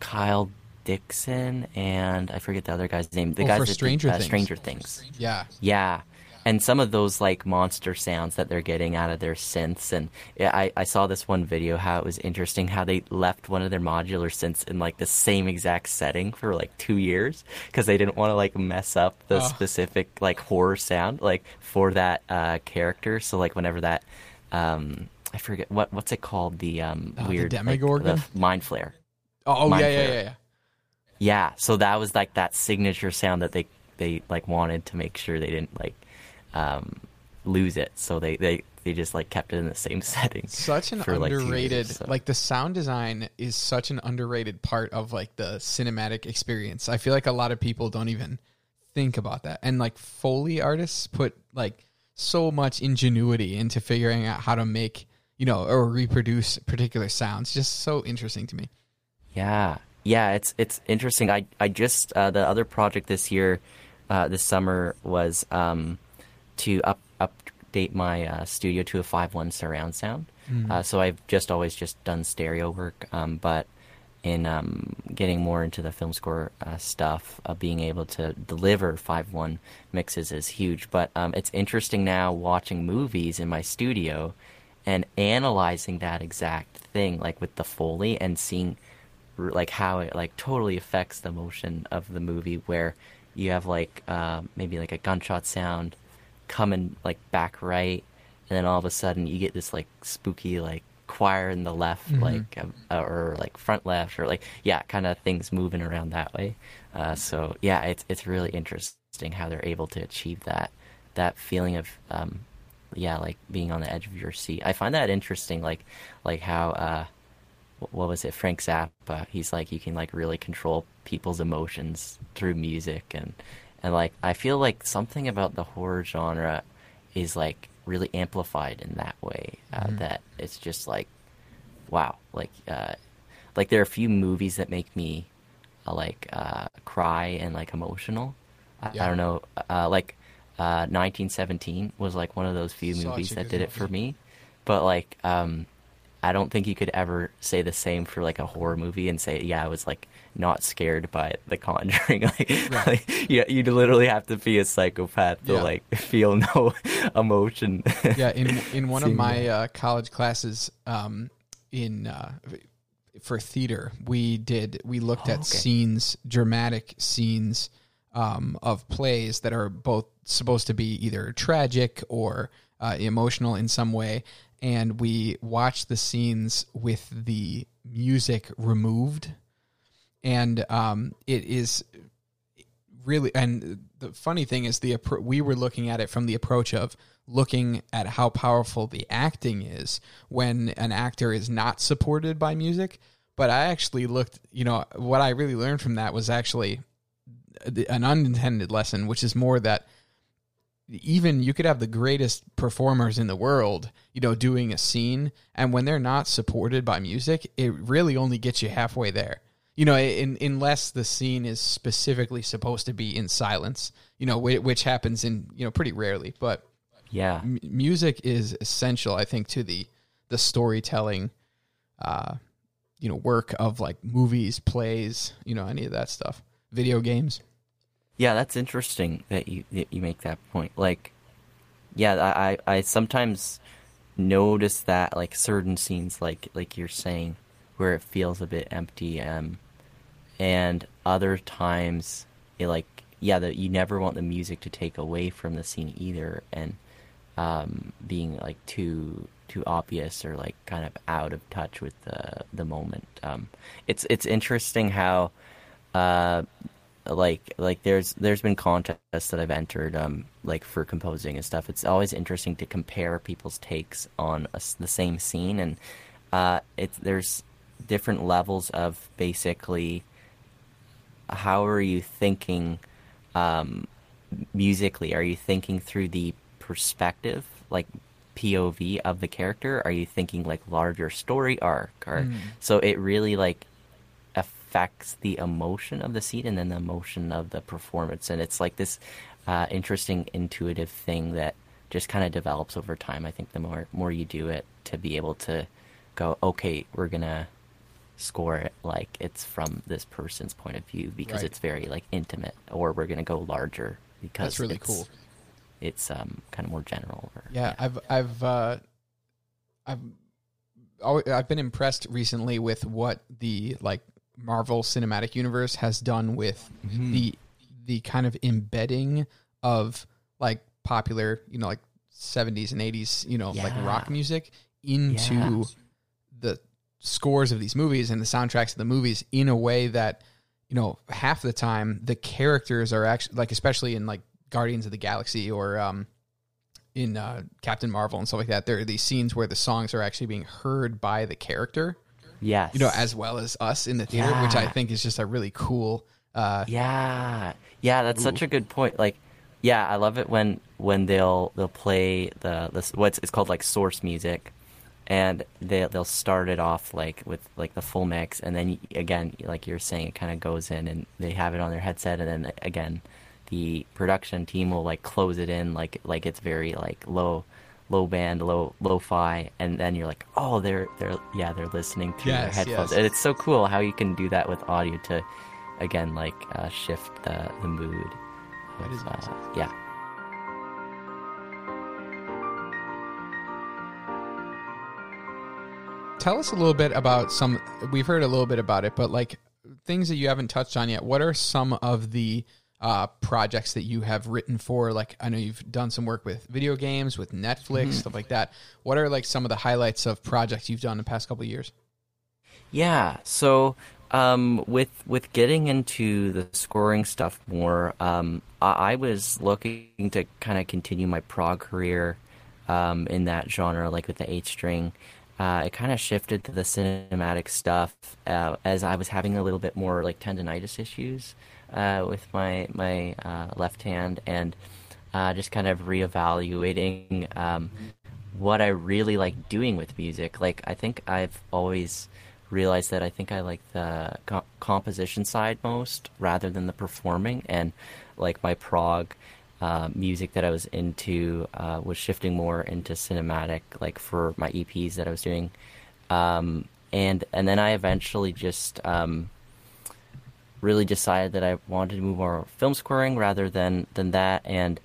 Kyle Dixon and I forget the other guy's name. The Oh, guys for that Stranger did, uh, Things. Stranger Things. Yeah. Yeah. And some of those like monster sounds that they're getting out of their synths, and yeah, I, I saw this one video how it was interesting how they left one of their modular synths in like the same exact setting for like two years because they didn't want to like mess up the Oh. specific like horror sound like for that uh, character. So like whenever that um, I forget what what's it called the um, Oh, the weird like, the Mind Flayer. Oh, Mind yeah, yeah, yeah, yeah. Yeah, so that was like that signature sound that they they like wanted to make sure they didn't like um, lose it. So they, they they just like kept it in the same setting. Such an for, like, years underrated, so. like the sound design is such an underrated part of like the cinematic experience. I feel like a lot of people don't even think about that. And like Foley artists put like so much ingenuity into figuring out how to make, you know, or reproduce particular sounds. Just so interesting to me. Yeah, yeah, it's it's interesting. I I just uh, the other project this year, uh, this summer was um, to up update my uh, studio to a five one surround sound. Uh, so I've just always just done stereo work, um, but in um, getting more into the film score uh, stuff, uh, being able to deliver five one mixes is huge. But um, it's interesting now watching movies in my studio and analyzing that exact thing, like with the foley, and seeing like how it like totally affects the motion of the movie where you have like uh, maybe like a gunshot sound coming like back right and then all of a sudden you get this like spooky like choir in the left like uh, or like front left or like yeah kind of things moving around that way. Uh, so yeah it's it's really interesting how they're able to achieve that that feeling of um, yeah like being on the edge of your seat. I find that interesting like like how uh what was it? Frank zappa he's like you can like really control people's emotions through music and and like i feel like something about the horror genre is like really amplified in that way uh, that it's just like wow like uh like there are a few movies that make me uh, like uh cry and like emotional. I, Yeah. I don't know uh like uh 1917 was like one of those few Such movies that did it for me. But like um I don't think you could ever say the same for like a horror movie and say, yeah, I was like not scared by The Conjuring. like, Right. like yeah, you'd literally have to be a psychopath to Yeah. like feel no emotion. yeah in in one of my uh, college classes um, in uh, for theater we did we looked Oh, at okay. scenes dramatic scenes um, of plays that are both supposed to be either tragic or uh, emotional in some way and we watched the scenes with the music removed. And um, it is really and the funny thing is the we were looking at it from the approach of looking at how powerful the acting is when an actor is not supported by music. But i actually looked you know what i really learned from that was actually an unintended lesson which is more that even you could have the greatest performers in the world, you know, doing a scene, and when they're not supported by music, it really only gets you halfway there. You know, in, unless the scene is specifically supposed to be in silence, you know, which, which happens in you know pretty rarely. But yeah. m- music is essential, I think, to the the storytelling, uh, you know, work of like movies, plays, you know, any of that stuff, video games. Yeah, that's interesting that you that you make that point. Like, yeah, I I I sometimes notice that like certain scenes, like like you're saying, where it feels a bit empty, um, and other times, it like yeah, that you never want the music to take away from the scene either, and um, being like too too obvious or like kind of out of touch with the the moment. Um, it's it's interesting how. Uh, like like there's there's been contests that I've entered um like for composing and stuff. It's always interesting to compare people's takes on a the same scene and uh it's there's different levels of basically how are you thinking um musically? Are you thinking through the perspective like POV of the character? Are you thinking like larger story arc or so it really like affects the emotion of the seat and then the emotion of the performance and it's like this uh, interesting intuitive thing that just kind of develops over time i think the more more you do it to be able to go okay we're gonna score it like it's from this person's point of view because Right. it's very like intimate, or we're gonna go larger because That's really it's, cool. It's um kind of more general. Or, Yeah, I've I've uh, I've I've been impressed recently with what the like Marvel Cinematic Universe has done with Mm-hmm. the the kind of embedding of like popular, you know, like 70s and 80s, you know, like rock music into Yeah. the scores of these movies and the soundtracks of the movies in a way that you know half the time the characters are actually like especially in like Guardians of the Galaxy or um in uh, Captain Marvel and stuff like that there are these scenes where the songs are actually being heard by the character Yes. you know as well as us in the theater which I think is just a really cool uh Yeah, yeah, that's such a good point. Like, yeah, I love it when when they'll they'll play the the what's it's called like source music, and they they'll start it off like with like the full mix, and then again, like you're saying, it kind of goes in, and they have it on their headset, and then again, the production team will like close it in like like it's very like low low band low lo-fi and then you're like oh they're they're yeah they're listening through Yes, their headphones yes. and it's so cool how you can do that with audio to again like uh, shift the the mood. That of, is awesome. uh, yeah. tell us a little bit about some we've heard a little bit about it but like things that you haven't touched on yet what are some of the uh, projects that you have written for. Like i know you've done some work with video games with netflix stuff like that. What are like some of the highlights of projects you've done in the past couple of years? Yeah. So um, with with getting into the scoring stuff more, um, I, I was looking to kind of continue my prog career um, in that genre, like with the eight string. Uh, it kind of shifted to the cinematic stuff uh, as I was having a little bit more like tendonitis issues uh, with my my uh, left hand and uh, just kind of reevaluating um, what I really like doing with music. Like I think I've always realized that I think I like the co- composition side most rather than the performing, and like my prog uh, music that I was into uh, was shifting more into cinematic, like for my EPs that I was doing, um, and and then I eventually just. Um, really decided that I wanted to move more film scoring rather than than that, and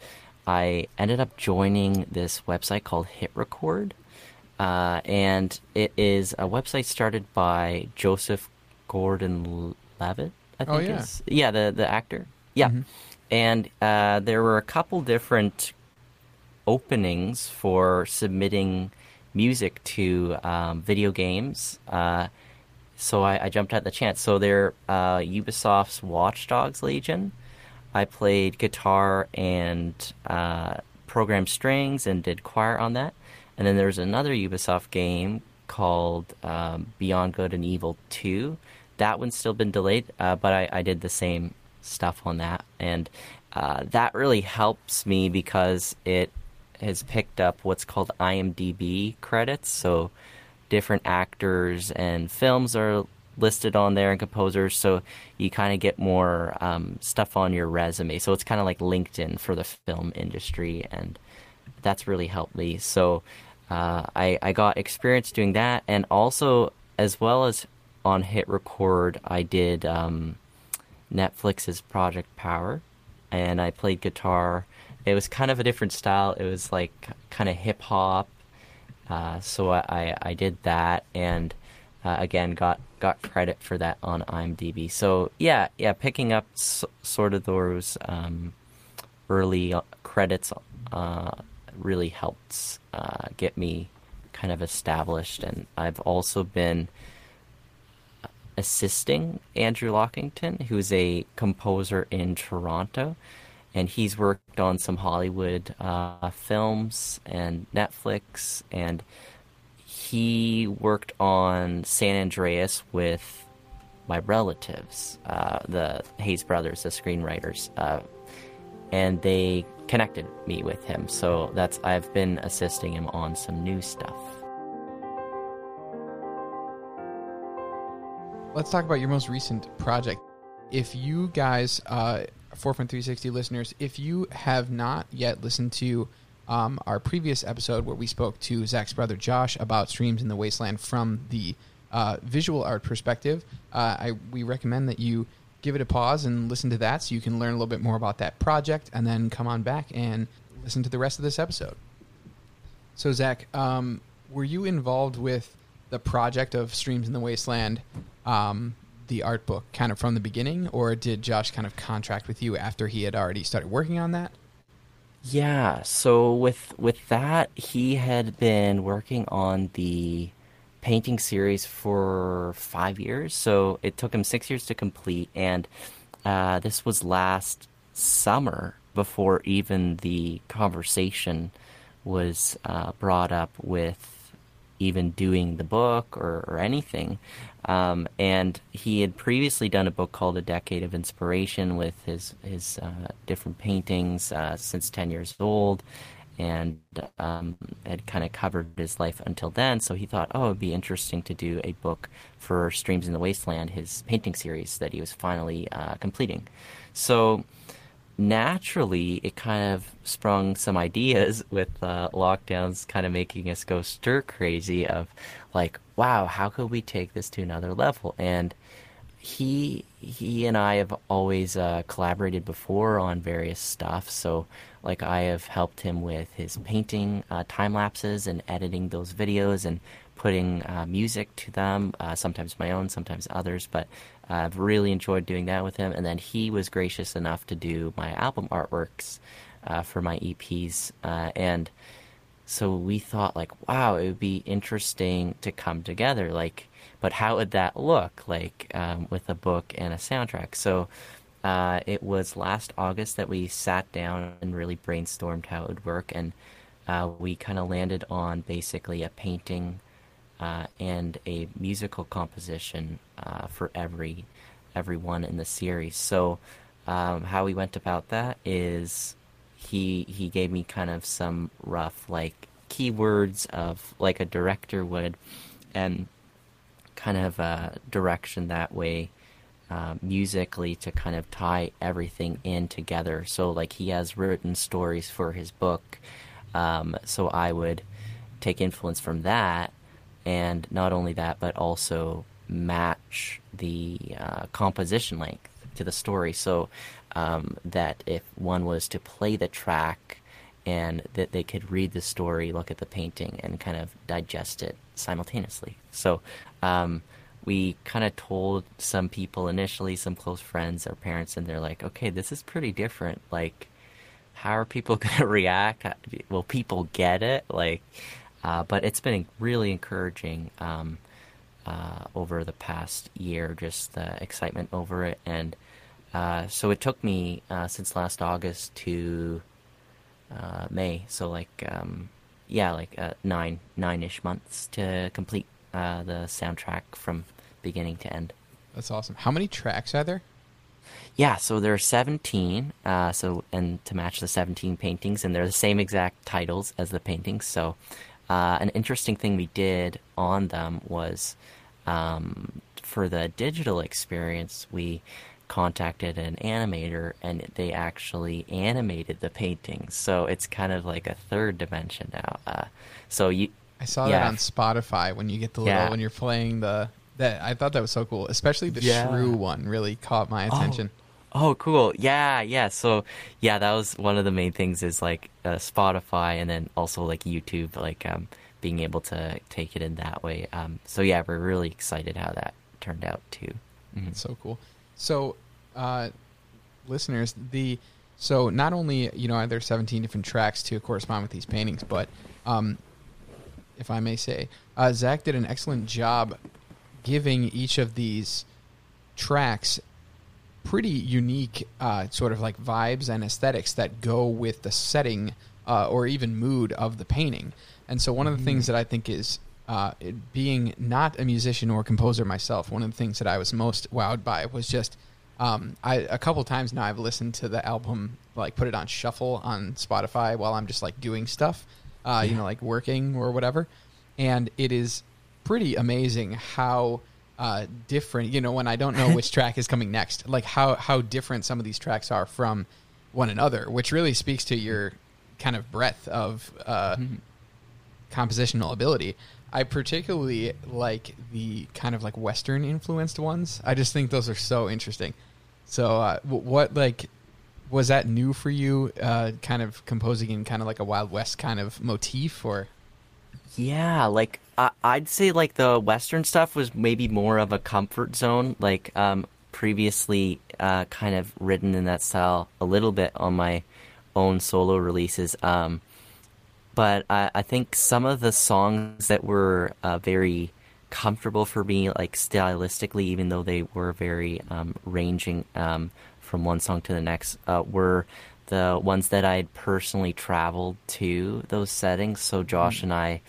I ended up joining this website called Hit Record, uh, and it is a website started by Joseph Gordon-Levitt. I think Oh, yeah. is yeah the the actor yeah, and uh, there were a couple different openings for submitting music to um, video games. Uh, so I, I jumped at the chance. So they're uh, Ubisoft's Watch Dogs Legion. I played guitar and uh, programmed strings and did choir on that. And then there's another Ubisoft game called um, Beyond Good and Evil 2. That one's still been delayed, uh, but I, I did the same stuff on that. And uh, that really helps me because it has picked up what's called IMDb credits. So different actors and films are listed on there and composers so you kind of get more um, stuff on your resume. So it's kind of like linkedin for the film industry and that's really helped me. So uh, I, I got experience doing that and also as well as on hit record i did um, netflix's project power and i played guitar. It was kind of a different style. It was like kind of hip hop uh, so I, I, did that and uh, again got got credit for that on IMDb. So yeah, yeah, picking up s- sort of those um, early uh, credits uh, really helped uh, get me kind of established, and I've also been assisting Andrew Lockington, who's a composer in Toronto, and he's worked on some Hollywood uh, films and Netflix, and he worked on San Andreas with my relatives, uh, the Hayes brothers, the screenwriters, uh, and they connected me with him. So that's I've been assisting him on some new stuff. let's talk about your most recent project. If you guys, uh, Forefront 360 listeners, if you have not yet listened to um, our previous episode where we spoke to Zach's brother Josh about streams in the wasteland from the uh, visual art perspective, uh, I, we recommend that you give it a pause and listen to that so you can learn a little bit more about that project and then come on back and listen to the rest of this episode. So, Zach, um, were you involved with the project of Streams in the Wasteland, um, the art book, kind of from the beginning, or did Josh kind of contract with you after he had already started working on that? Yeah, so with with that, he had been working on the painting series for five years. So it took him six years to complete, and uh, this was last summer before even the conversation was uh, brought up with even doing the book or, or anything. Um, and he had previously done a book called A Decade of Inspiration with his his uh, different paintings uh, since ten years old, and um, had kind of covered his life until then. So he thought, oh, it'd be interesting to do a book for Streams in the Wasteland, his painting series that he was finally uh, completing. So naturally, it kind of sprung some ideas with uh, lockdowns kind of making us go stir crazy of like, wow, how could we take this to another level? And he he and I have always uh, collaborated before on various stuff. So like I have helped him with his painting uh, time lapses and editing those videos and putting uh, music to them. Uh, sometimes my own, sometimes others, but I've really enjoyed doing that with him. And then he was gracious enough to do my album artworks uh, for my EPs. Uh, and so we thought, like, wow, it would be interesting to come together. Like, but how would that look, like, um, with a book and a soundtrack? So uh, it was last August that we sat down and really brainstormed how it would work. And uh, we kind of landed on basically a painting uh, and a musical composition uh, for every everyone in the series. So um, how we went about that is he he gave me kind of some rough like keywords of like a director would, and kind of a direction that way. Uh, musically to kind of tie everything in together. So, like, he has written stories for his book. Um, so, I would take influence from that and not only that, but also match the uh, composition length to the story, so um, that if one was to play the track and that they could read the story, look at the painting, and kind of digest it simultaneously. So um, we kind of told some people initially, some close friends, our parents, and they're like, "Okay, this is pretty different. Like, how are people going to react? Will people get it? Like." Uh, but it's been really encouraging um, uh, over the past year, just the excitement over it. And uh, so it took me uh, since last August to uh, May, so like um, yeah, like uh, nine nine ish months to complete the soundtrack from beginning to end. That's awesome. How many tracks are there? Yeah, so there are 17. Uh, so and to match the 17 paintings, and they're the same exact titles as the paintings. So uh, an interesting thing we did on them was um, for the digital experience, we contacted an animator and they actually animated the paintings. So it's kind of like a third dimension now. Uh, so you. I saw yeah. that on Spotify when you get the little yeah. when you're playing the that I thought that was so cool, especially the yeah. shrew one really caught my oh, attention. Oh Oh, cool. Yeah, yeah. So, yeah, that was one of the main things is like uh, Spotify and then also like YouTube, like um, being able to take it in that way. Um, so, yeah, we're really excited how that turned out too. Mm-hmm. So cool. So, uh, listeners, the so not only you know are there 17 different tracks to correspond with these paintings, but um, if I may say, uh, Zach did an excellent job giving each of these tracks pretty unique uh, sort of like vibes and aesthetics that go with the setting uh, or even mood of the painting. And so, one of the things mm-hmm. that I think is uh, being not a musician or composer myself, one of the things that I was most wowed by was just um, I a couple times now I've listened to the album, like put it on shuffle on Spotify while I'm just like doing stuff, uh, yeah. you know, like working or whatever, and it is pretty amazing how uh, different. You know, when I don't know which track is coming next, like how how different some of these tracks are from one another, which really speaks to your kind of breadth of uh, mm-hmm. compositional ability. I particularly like the kind of like Western influenced ones. I just think those are so interesting. So, uh, what like was that new for you? Uh, kind of composing in kind of like a Wild West kind of motif, or yeah, like I- I'd say like the Western stuff was maybe more of a comfort zone. Like um, previously, uh, kind of written in that style a little bit on my own solo releases. Um, but I, I think some of the songs that were uh, very comfortable for me, like stylistically, even though they were very um, ranging um, from one song to the next, uh, were the ones that I'd personally traveled to those settings. So Josh mm. and I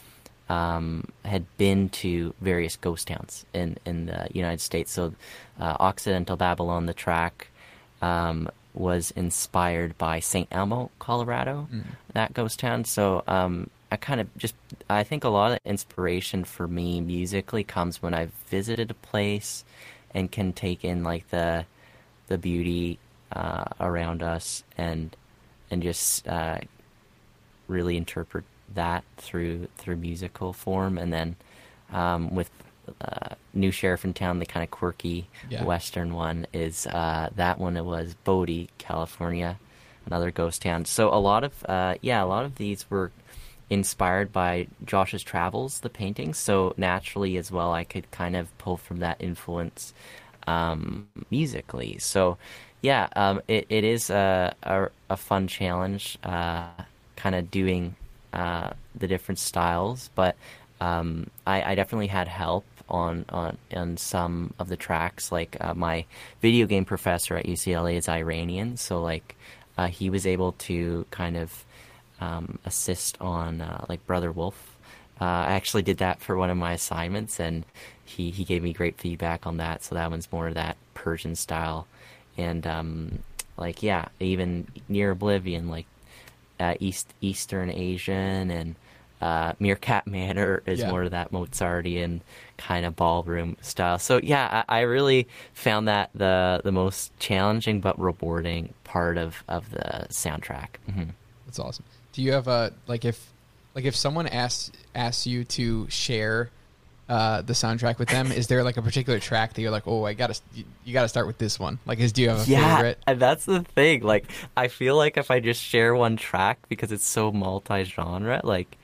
um, had been to various ghost towns in in the United States. So uh, Occidental Babylon, the track. Um, was inspired by St. Elmo, Colorado, mm. that ghost town. So um, I kind of just I think a lot of inspiration for me musically comes when I've visited a place and can take in like the the beauty uh, around us and and just uh, really interpret that through through musical form and then um, with uh, new sheriff in town the kind of quirky yeah. western one is uh, that one it was bodie california another ghost town so a lot of uh, yeah a lot of these were inspired by Josh's travels, the paintings. So naturally, as well, I could kind of pull from that influence um, musically. So yeah, um, it, it is a, a, a fun challenge, uh, kind of doing uh, the different styles. But um, I, I, definitely had help on, on on some of the tracks. Like uh, my video game professor at UCLA is Iranian, so like uh, he was able to kind of um, assist on uh, like Brother Wolf. Uh, I actually did that for one of my assignments, and he, he gave me great feedback on that. So that one's more of that Persian style, and um, like yeah, even near Oblivion, like uh, East Eastern Asian, and uh, Meerkat Manor is yeah. more of that Mozartian kind of ballroom style. So yeah, I, I, really found that the the most challenging but rewarding part of of the soundtrack. Mm-hmm. That's awesome do you have a like if like if someone asks asks you to share uh, the soundtrack with them, is there like a particular track that you're like, oh, I gotta you, you gotta start with this one? Like, is do you have a yeah, favorite? and that's the thing. Like, I feel like if I just share one track because it's so multi-genre, like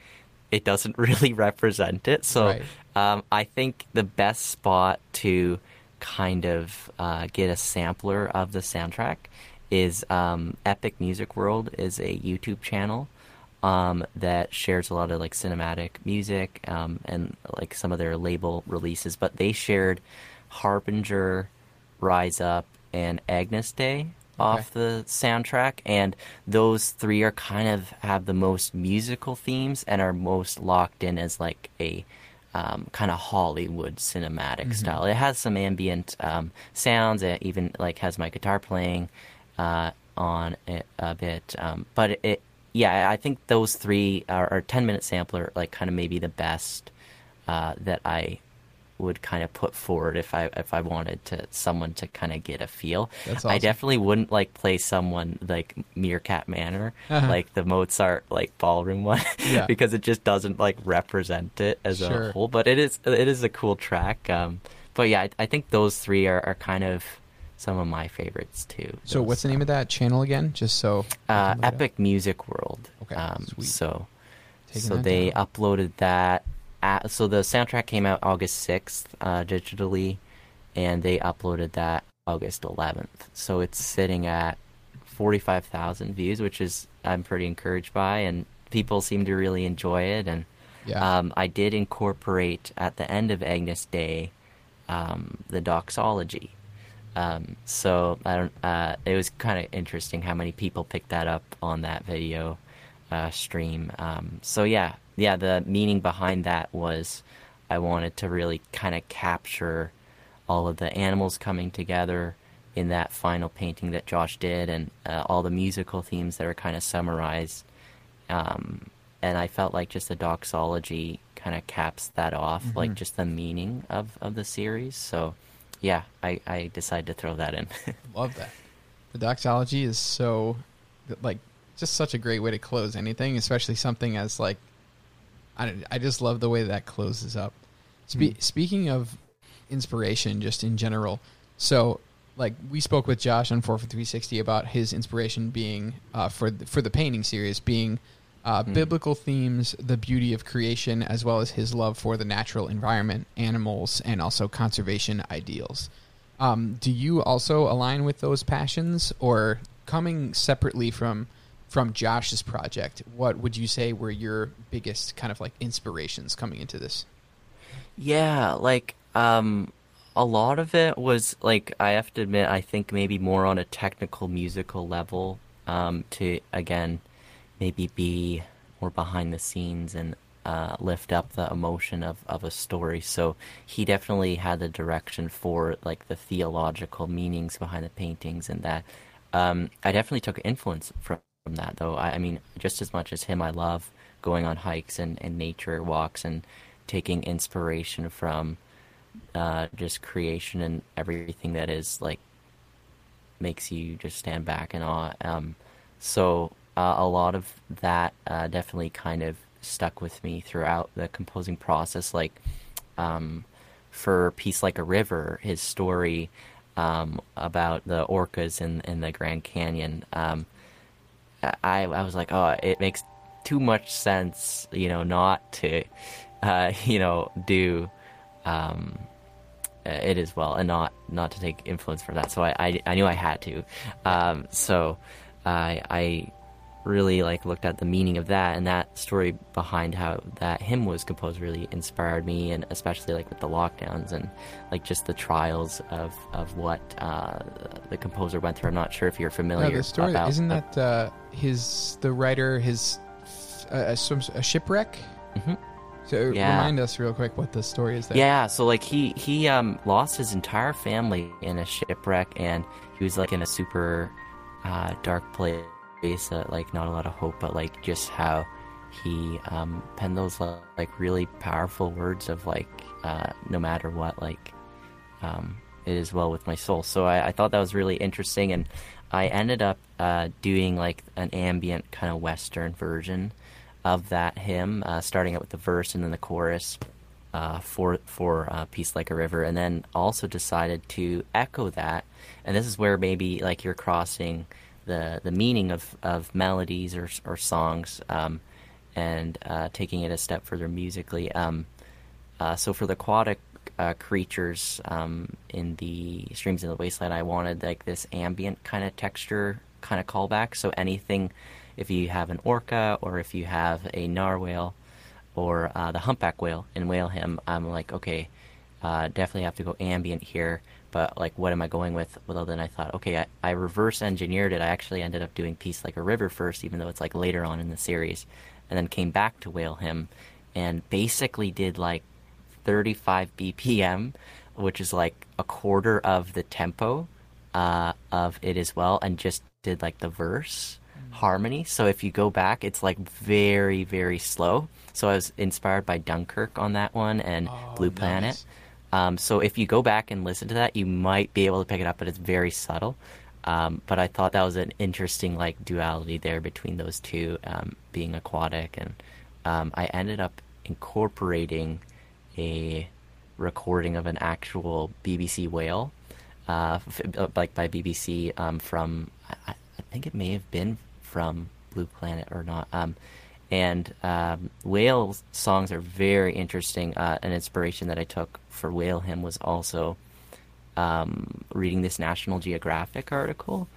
it doesn't really represent it. So, right. um, I think the best spot to kind of uh, get a sampler of the soundtrack is um, Epic Music World is a YouTube channel um, that shares a lot of like cinematic music um, and like some of their label releases. But they shared Harbinger, Rise Up, and Agnus Dei okay. off the soundtrack, and those three are kind of have the most musical themes and are most locked in as like a um, kind of Hollywood cinematic mm-hmm. style. It has some ambient um, sounds. It even like has my guitar playing uh, on it a bit, um, but it yeah, I think those three are, are 10 minute sampler, like kind of maybe the best uh, that I would kind of put forward if I if I wanted to someone to kind of get a feel. Awesome. I definitely wouldn't like play someone like Meerkat Manor, uh-huh. like the Mozart like ballroom one, yeah. because it just doesn't like represent it as sure. a whole. But it is it is a cool track. Um, but yeah, I, I think those three are, are kind of some of my favorites too. So what's the name of that channel again? Just so uh, Epic Music World. Okay, um, sweet. So Taking so they down. uploaded that. At, so the soundtrack came out August sixth uh, digitally, and they uploaded that August eleventh. So it's sitting at forty five thousand views, which is I'm pretty encouraged by, and people seem to really enjoy it. And yeah. um, I did incorporate at the end of Agnus Dei um, the doxology um, so I don't. Uh, it was kind of interesting how many people picked that up on that video uh, stream. Um, so yeah, yeah. The meaning behind that was I wanted to really kind of capture all of the animals coming together in that final painting that Josh did, and uh, all the musical themes that are kind of summarized. Um, and I felt like just the doxology kind of caps that off, mm-hmm. like just the meaning of, of the series. So yeah, I, I decided to throw that in. Love that. The doxology is so, like, just such a great way to close anything, especially something as like I, I just love the way that closes up. Spe- Mm. Speaking of inspiration, just in general, so like we spoke with Josh on Forefront Three Sixty about his inspiration being uh, for the, for the painting series being uh, Mm. biblical themes, the beauty of creation, as well as his love for the natural environment, animals, and also conservation ideals. Um, do you also align with those passions, or coming separately from from Josh's project? What would you say were your biggest kind of like inspirations coming into this? Yeah, like um a lot of it was like I have to admit I think maybe more on a technical musical level um to again maybe be more behind the scenes and uh, lift up the emotion of, of a story. So he definitely had the direction for like the theological meanings behind the paintings and that. Um, I definitely took influence from, from that though. I, I mean, just as much as him, I love going on hikes and, and nature walks and taking inspiration from uh, just creation and everything that is like makes you just stand back in awe. Um, so uh, a lot of that uh, definitely kind of stuck with me throughout the composing process. Like um, for Peace Like a River, his story um, about the orcas in, in the Grand Canyon. Um, I, I was like, oh, it makes too much sense, you know, not to, uh, you know, do um, it as well, and not not to take influence from that. So I I, I knew I had to. Um, so I I really like looked at the meaning of that, and that story behind how that hymn was composed really inspired me, and especially like with the lockdowns and like just the trials of of what uh, the composer went through. I'm not sure if you're familiar. No, the story about, isn't that uh, his the writer his uh, a, some- a shipwreck. Mhm. So Yeah. remind us real quick what the story is there. Yeah, so like he he um lost his entire family in a shipwreck, and he was like in a super uh, dark place, uh, like not a lot of hope, but like just how he um penned those like really powerful words of like uh, no matter what, like um it is well with my soul. So I, I thought that was really interesting, and I ended up uh, doing like an ambient kind of western version of that hymn, uh, starting out with the verse and then the chorus uh, for for uh, "Peace Like a River," and then also decided to echo that. And this is where maybe like you're crossing the the meaning of, of melodies or or songs, um, and uh, taking it a step further musically. Um, uh, so for the aquatic uh, creatures um, in the streams in the wasteland, I wanted like this ambient kind of texture kind of callback. So anything, if you have an orca or if you have a narwhal or uh, the humpback whale in whale hymn, I'm like, okay, uh, definitely have to go ambient here. But like, what am I going with? Well, then I thought, okay, I, I reverse engineered it. I actually ended up doing Peace Like a River first, even though it's like later on in the series, and then came back to whale hymn, and basically did like 35 BPM, which is like a quarter of the tempo uh, of it as well, and just did like the verse harmony. So if you go back, it's like very, very slow. So I was inspired by Dunkirk on that one and Oh, Blue Planet. nice. Um, so if you go back and listen to that, you might be able to pick it up, but it's very subtle. Um, but I thought that was an interesting like duality there between those two um, being aquatic, and um, I ended up incorporating a recording of an actual BBC whale, uh, uh, like by BBC um, from I, I think it may have been from Blue Planet or not. And um, whale songs are very interesting. Uh, an inspiration that I took for Whale Hymn was also um, reading this National Geographic article,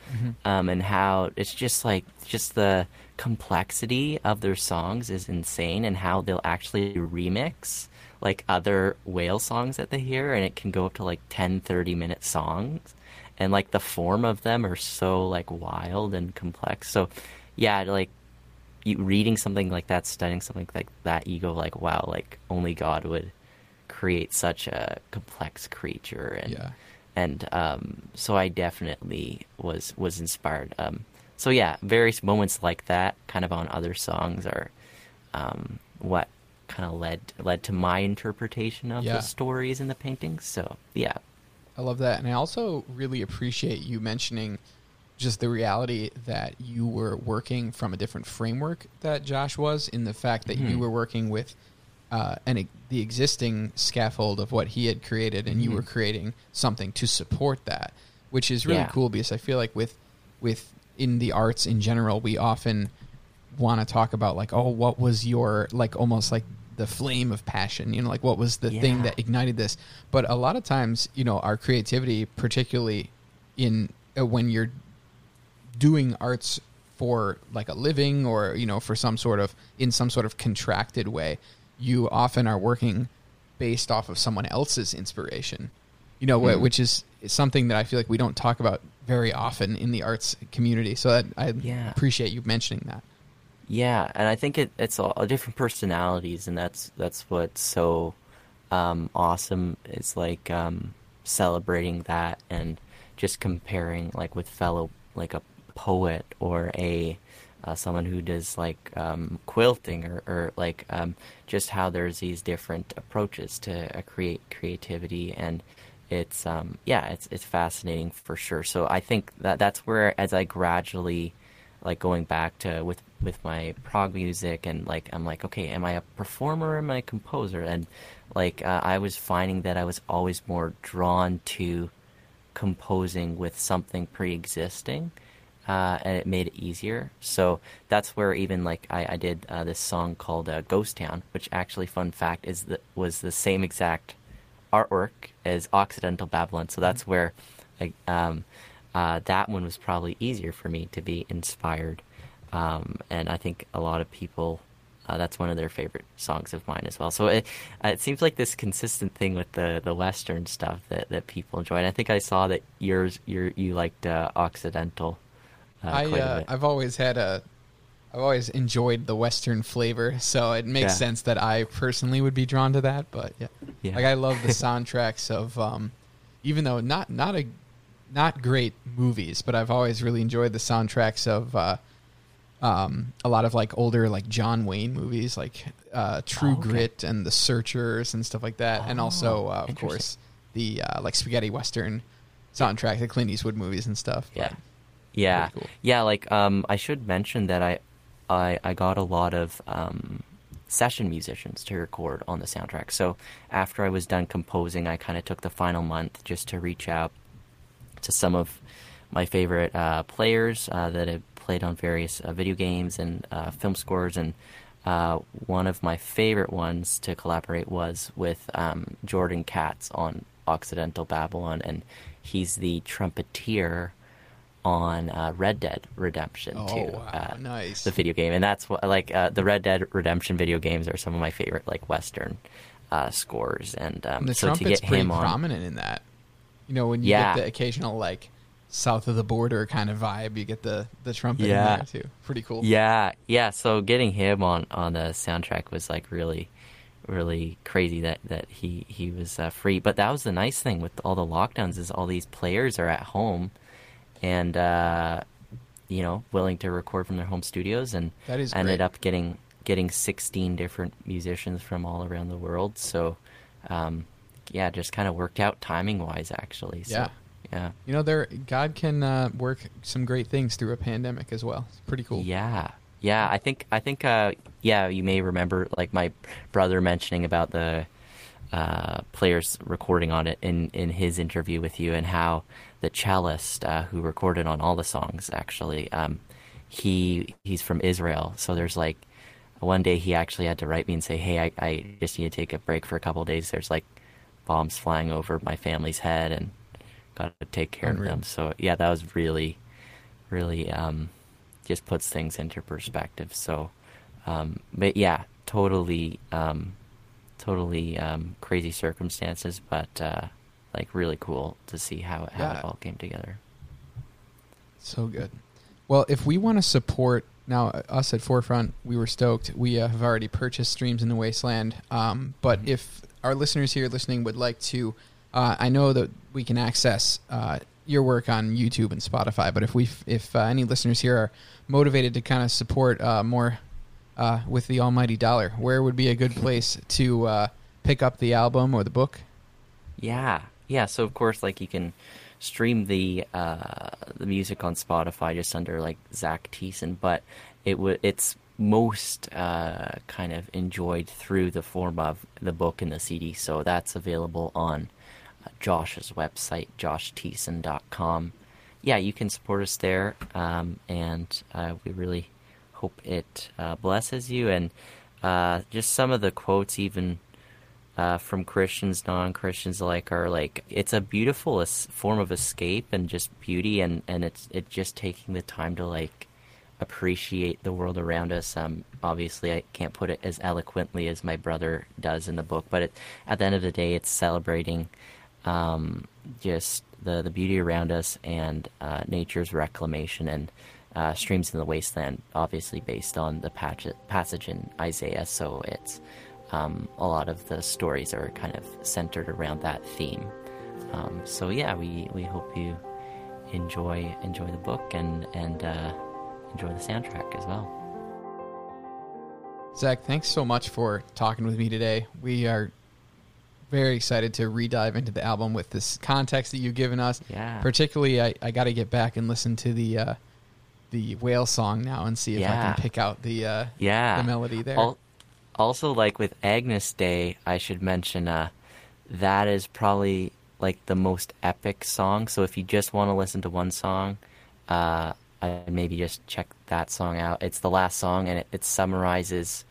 um, and how it's just like just the complexity of their songs is insane, and how they'll actually remix like other whale songs that they hear, and it can go up to like 10, 30 minute songs, and like the form of them are so like wild and complex. So, yeah, like reading something like that, studying something like that, you go like, wow, like only God would create such a complex creature, and Yeah. and um, so I definitely was was inspired. Um, so yeah, various moments like that, kind of on other songs, are um, what kind of led led to my interpretation of Yeah. the stories in the paintings. So yeah, I love that, and I also really appreciate you mentioning just the reality that you were working from a different framework that Josh was, in the fact that you Mhm. were working with uh, an, the existing scaffold of what he had created, and you Mhm. were creating something to support that, which is really Yeah. cool because I feel like with with in the arts in general, we often want to talk about like, oh, what was your like almost like the flame of passion, you know, like what was the thing that ignited this? But a lot of times, you know, our creativity, particularly in uh, when you're doing arts for like a living or you know for some sort of in some sort of contracted way you often are working based off of someone else's inspiration you know Hmm. which is is something that i feel like we don't talk about very often in the arts community so that i Yeah. appreciate you mentioning that Yeah, and I think it, it's all different personalities, and that's that's what's so um, awesome. Is like um, celebrating that and just comparing, like with fellow, like a poet or a uh, someone who does like um, quilting or, or like um, just how there's these different approaches to uh, create creativity. And it's um, yeah it's it's fascinating for sure. So I think that that's where as I gradually like going back to with with my prog music and like I'm like okay am I a performer or am I a composer? And like uh, I was finding that I was always more drawn to composing with something pre-existing uh, and it made it easier so that's where even like I, I did uh, this song called uh, Ghost Town which actually fun fact is that was the same exact artwork as Occidental Babylon so that's where like um, uh, that one was probably easier for me to be inspired. Um, and I think a lot of people, uh, that's one of their favorite songs of mine as well. So it, uh, it seems like this consistent thing with the, the Western stuff that, that people enjoy. And I think I saw that yours, your, you liked uh, Occidental uh, I uh, I've always had a i've always enjoyed the western flavor so it makes Yeah. sense that i personally would be drawn to that but yeah Yeah. like i love the soundtracks of um even though not not a not great movies, but I've always really enjoyed the soundtracks of uh, um, a lot of like older like John Wayne movies, like uh, True Oh, okay. Grit and The Searchers and stuff like that, and also Oh, uh, of course the uh, like spaghetti western soundtrack, the Clint Eastwood movies and stuff. Yeah. But Yeah, cool. yeah. Like, um, I should mention that I, I, I got a lot of um, session musicians to record on the soundtrack. So after I was done composing, I kind of took the final month just to reach out to some of my favorite uh, players uh, that have played on various uh, video games and uh, film scores. And uh, one of my favorite ones to collaborate was with um, Jordan Katz on Occidental Babylon, and he's the trumpeter on uh, Red Dead Redemption Oh, 2, wow, uh, nice. the video game, and that's what like uh, the Red Dead Redemption video games are some of my favorite like Western uh, scores, and, um, And the so to trumpet's get pretty him on, prominent in that. You know, when you Yeah. get the occasional like south of the border kind of vibe, you get the the trumpet Yeah. in there too. Pretty cool. Yeah, yeah. So getting him on on the soundtrack was like really, really crazy that that he he was uh, free. But that was the nice thing with all the lockdowns is all these players are at home, and uh, you know willing to record from their home studios, and That is ended great. up getting getting sixteen different musicians from all around the world. So, um, yeah, just kind of worked out timing wise actually. So, Yeah. yeah. You know, there God can uh, work some great things through a pandemic as well. It's pretty cool. Yeah, yeah. I think I think uh, yeah. You may remember like my brother mentioning about the uh, players recording on it in in his interview with you, and how the cellist uh, who recorded on all the songs actually um, he he's from Israel. So there's like one day he actually had to write me and say, "Hey, I, I just need to take a break for a couple of days. There's like bombs flying over my family's head, and got to take care Unreal. of them." So yeah, that was really, really um, just puts things into perspective. So, um, but yeah, totally, um, totally um, crazy circumstances, but uh, like really cool to see how how Yeah. it all came together. So good. Well, if we want to support now uh, us at Forefront, we were stoked. We uh, have already purchased Streams in the Wasteland. Um, but Mhm. if our listeners here listening would like to, uh, I know that we can access uh, your work on YouTube and Spotify. But if we, if uh, any listeners here are motivated to kind of support uh, more uh, with the almighty dollar, where would be a good place to uh, pick up the album or the book? Yeah, yeah. So of course, like you can stream the uh, the music on Spotify just under like Zach Thiessen, but it w- it's most uh, kind of enjoyed through the form of the book and the CD. So that's available on uh, Josh's website, joshthiessen.com. Yeah, you can support us there, um, and uh, we really hope it uh, blesses you. And uh, just some of the quotes, even uh, from Christians, non-Christians alike, are like it's a beautiful form of escape and just beauty, and and it's it just taking the time to like appreciate the world around us. Um, obviously, I can't put it as eloquently as my brother does in the book, but it, at the end of the day, it's celebrating um, just the the beauty around us and uh, nature's reclamation and uh, streams in the wasteland. Obviously, based on the patch- passage in Isaiah, so it's um, a lot of the stories are kind of centered around that theme. Um, so yeah, we, we hope you enjoy enjoy the book and and uh, enjoy the soundtrack as well. Zach, thanks so much for talking with me today. We are very excited to re-dive into the album with this context that you've given us. Yeah. Particularly, I, I got to get back and listen to the uh, the whale song now and see if I can pick out the uh, Yeah, the melody there. Also, like with Agnus Dei, I should mention uh, that is probably like the most epic song. So if you just want to listen to one song, uh, I maybe just check that song out. It's the last song, and it, it summarizes,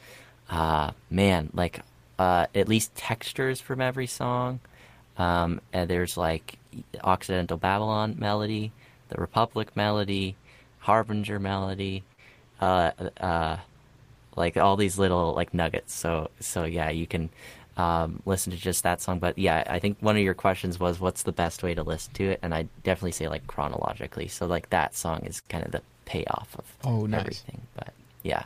uh, man, like uh, at least textures from every song. Um, and there's like Occidental Babylon melody, the Republic melody, Harbinger melody, uh, uh, like all these little like nuggets. So so yeah, you can um, listen to just that song. But yeah, I think one of your questions was what's the best way to listen to it, and I definitely say like chronologically. So like that song is kind of the payoff of Oh, nice. everything. But yeah,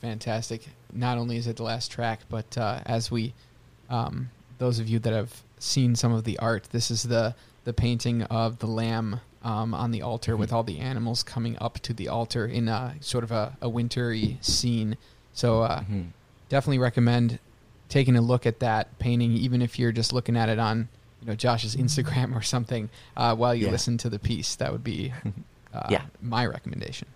fantastic. Not only is it the last track, but uh, as we, um, those of you that have seen some of the art, this is the the painting of the lamb um, on the altar with all the animals coming up to the altar in a sort of a, a wintry scene. So uh, Mhm. definitely recommend taking a look at that painting, even if you're just looking at it on you know Josh's Instagram or something uh, while you Yeah. listen to the piece. That would be uh, Yeah. my recommendation.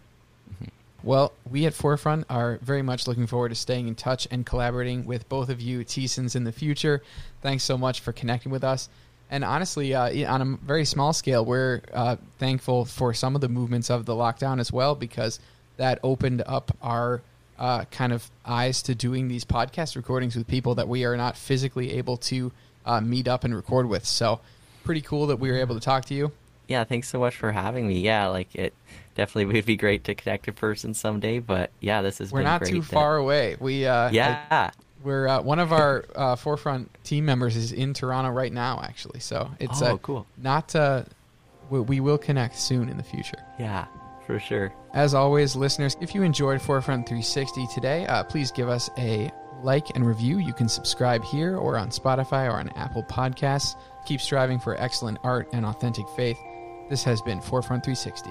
Well, we at Forefront are very much looking forward to staying in touch and collaborating with both of you Thiessens in the future. Thanks so much for connecting with us. And honestly, uh, on a very small scale, we're uh, thankful for some of the movements of the lockdown as well because that opened up our uh, kind of eyes to doing these podcast recordings with people that we are not physically able to uh, meet up and record with. So, pretty cool that we were able to talk to you. yeah. Thanks so much for having me. Yeah, like it definitely would be great to connect in person someday. But yeah, this is We're not too that- far away. We uh, I- Yeah. We're uh, one of our uh, forefront team members is in Toronto right now, actually. So it's Oh, uh, cool. Not uh, we, we will connect soon in the future. Yeah, for sure. As always, listeners, if you enjoyed Forefront 360 today, uh, please give us a like and review. You can subscribe here or on Spotify or on Apple Podcasts. Keep striving for excellent art and authentic faith. This has been Forefront 360.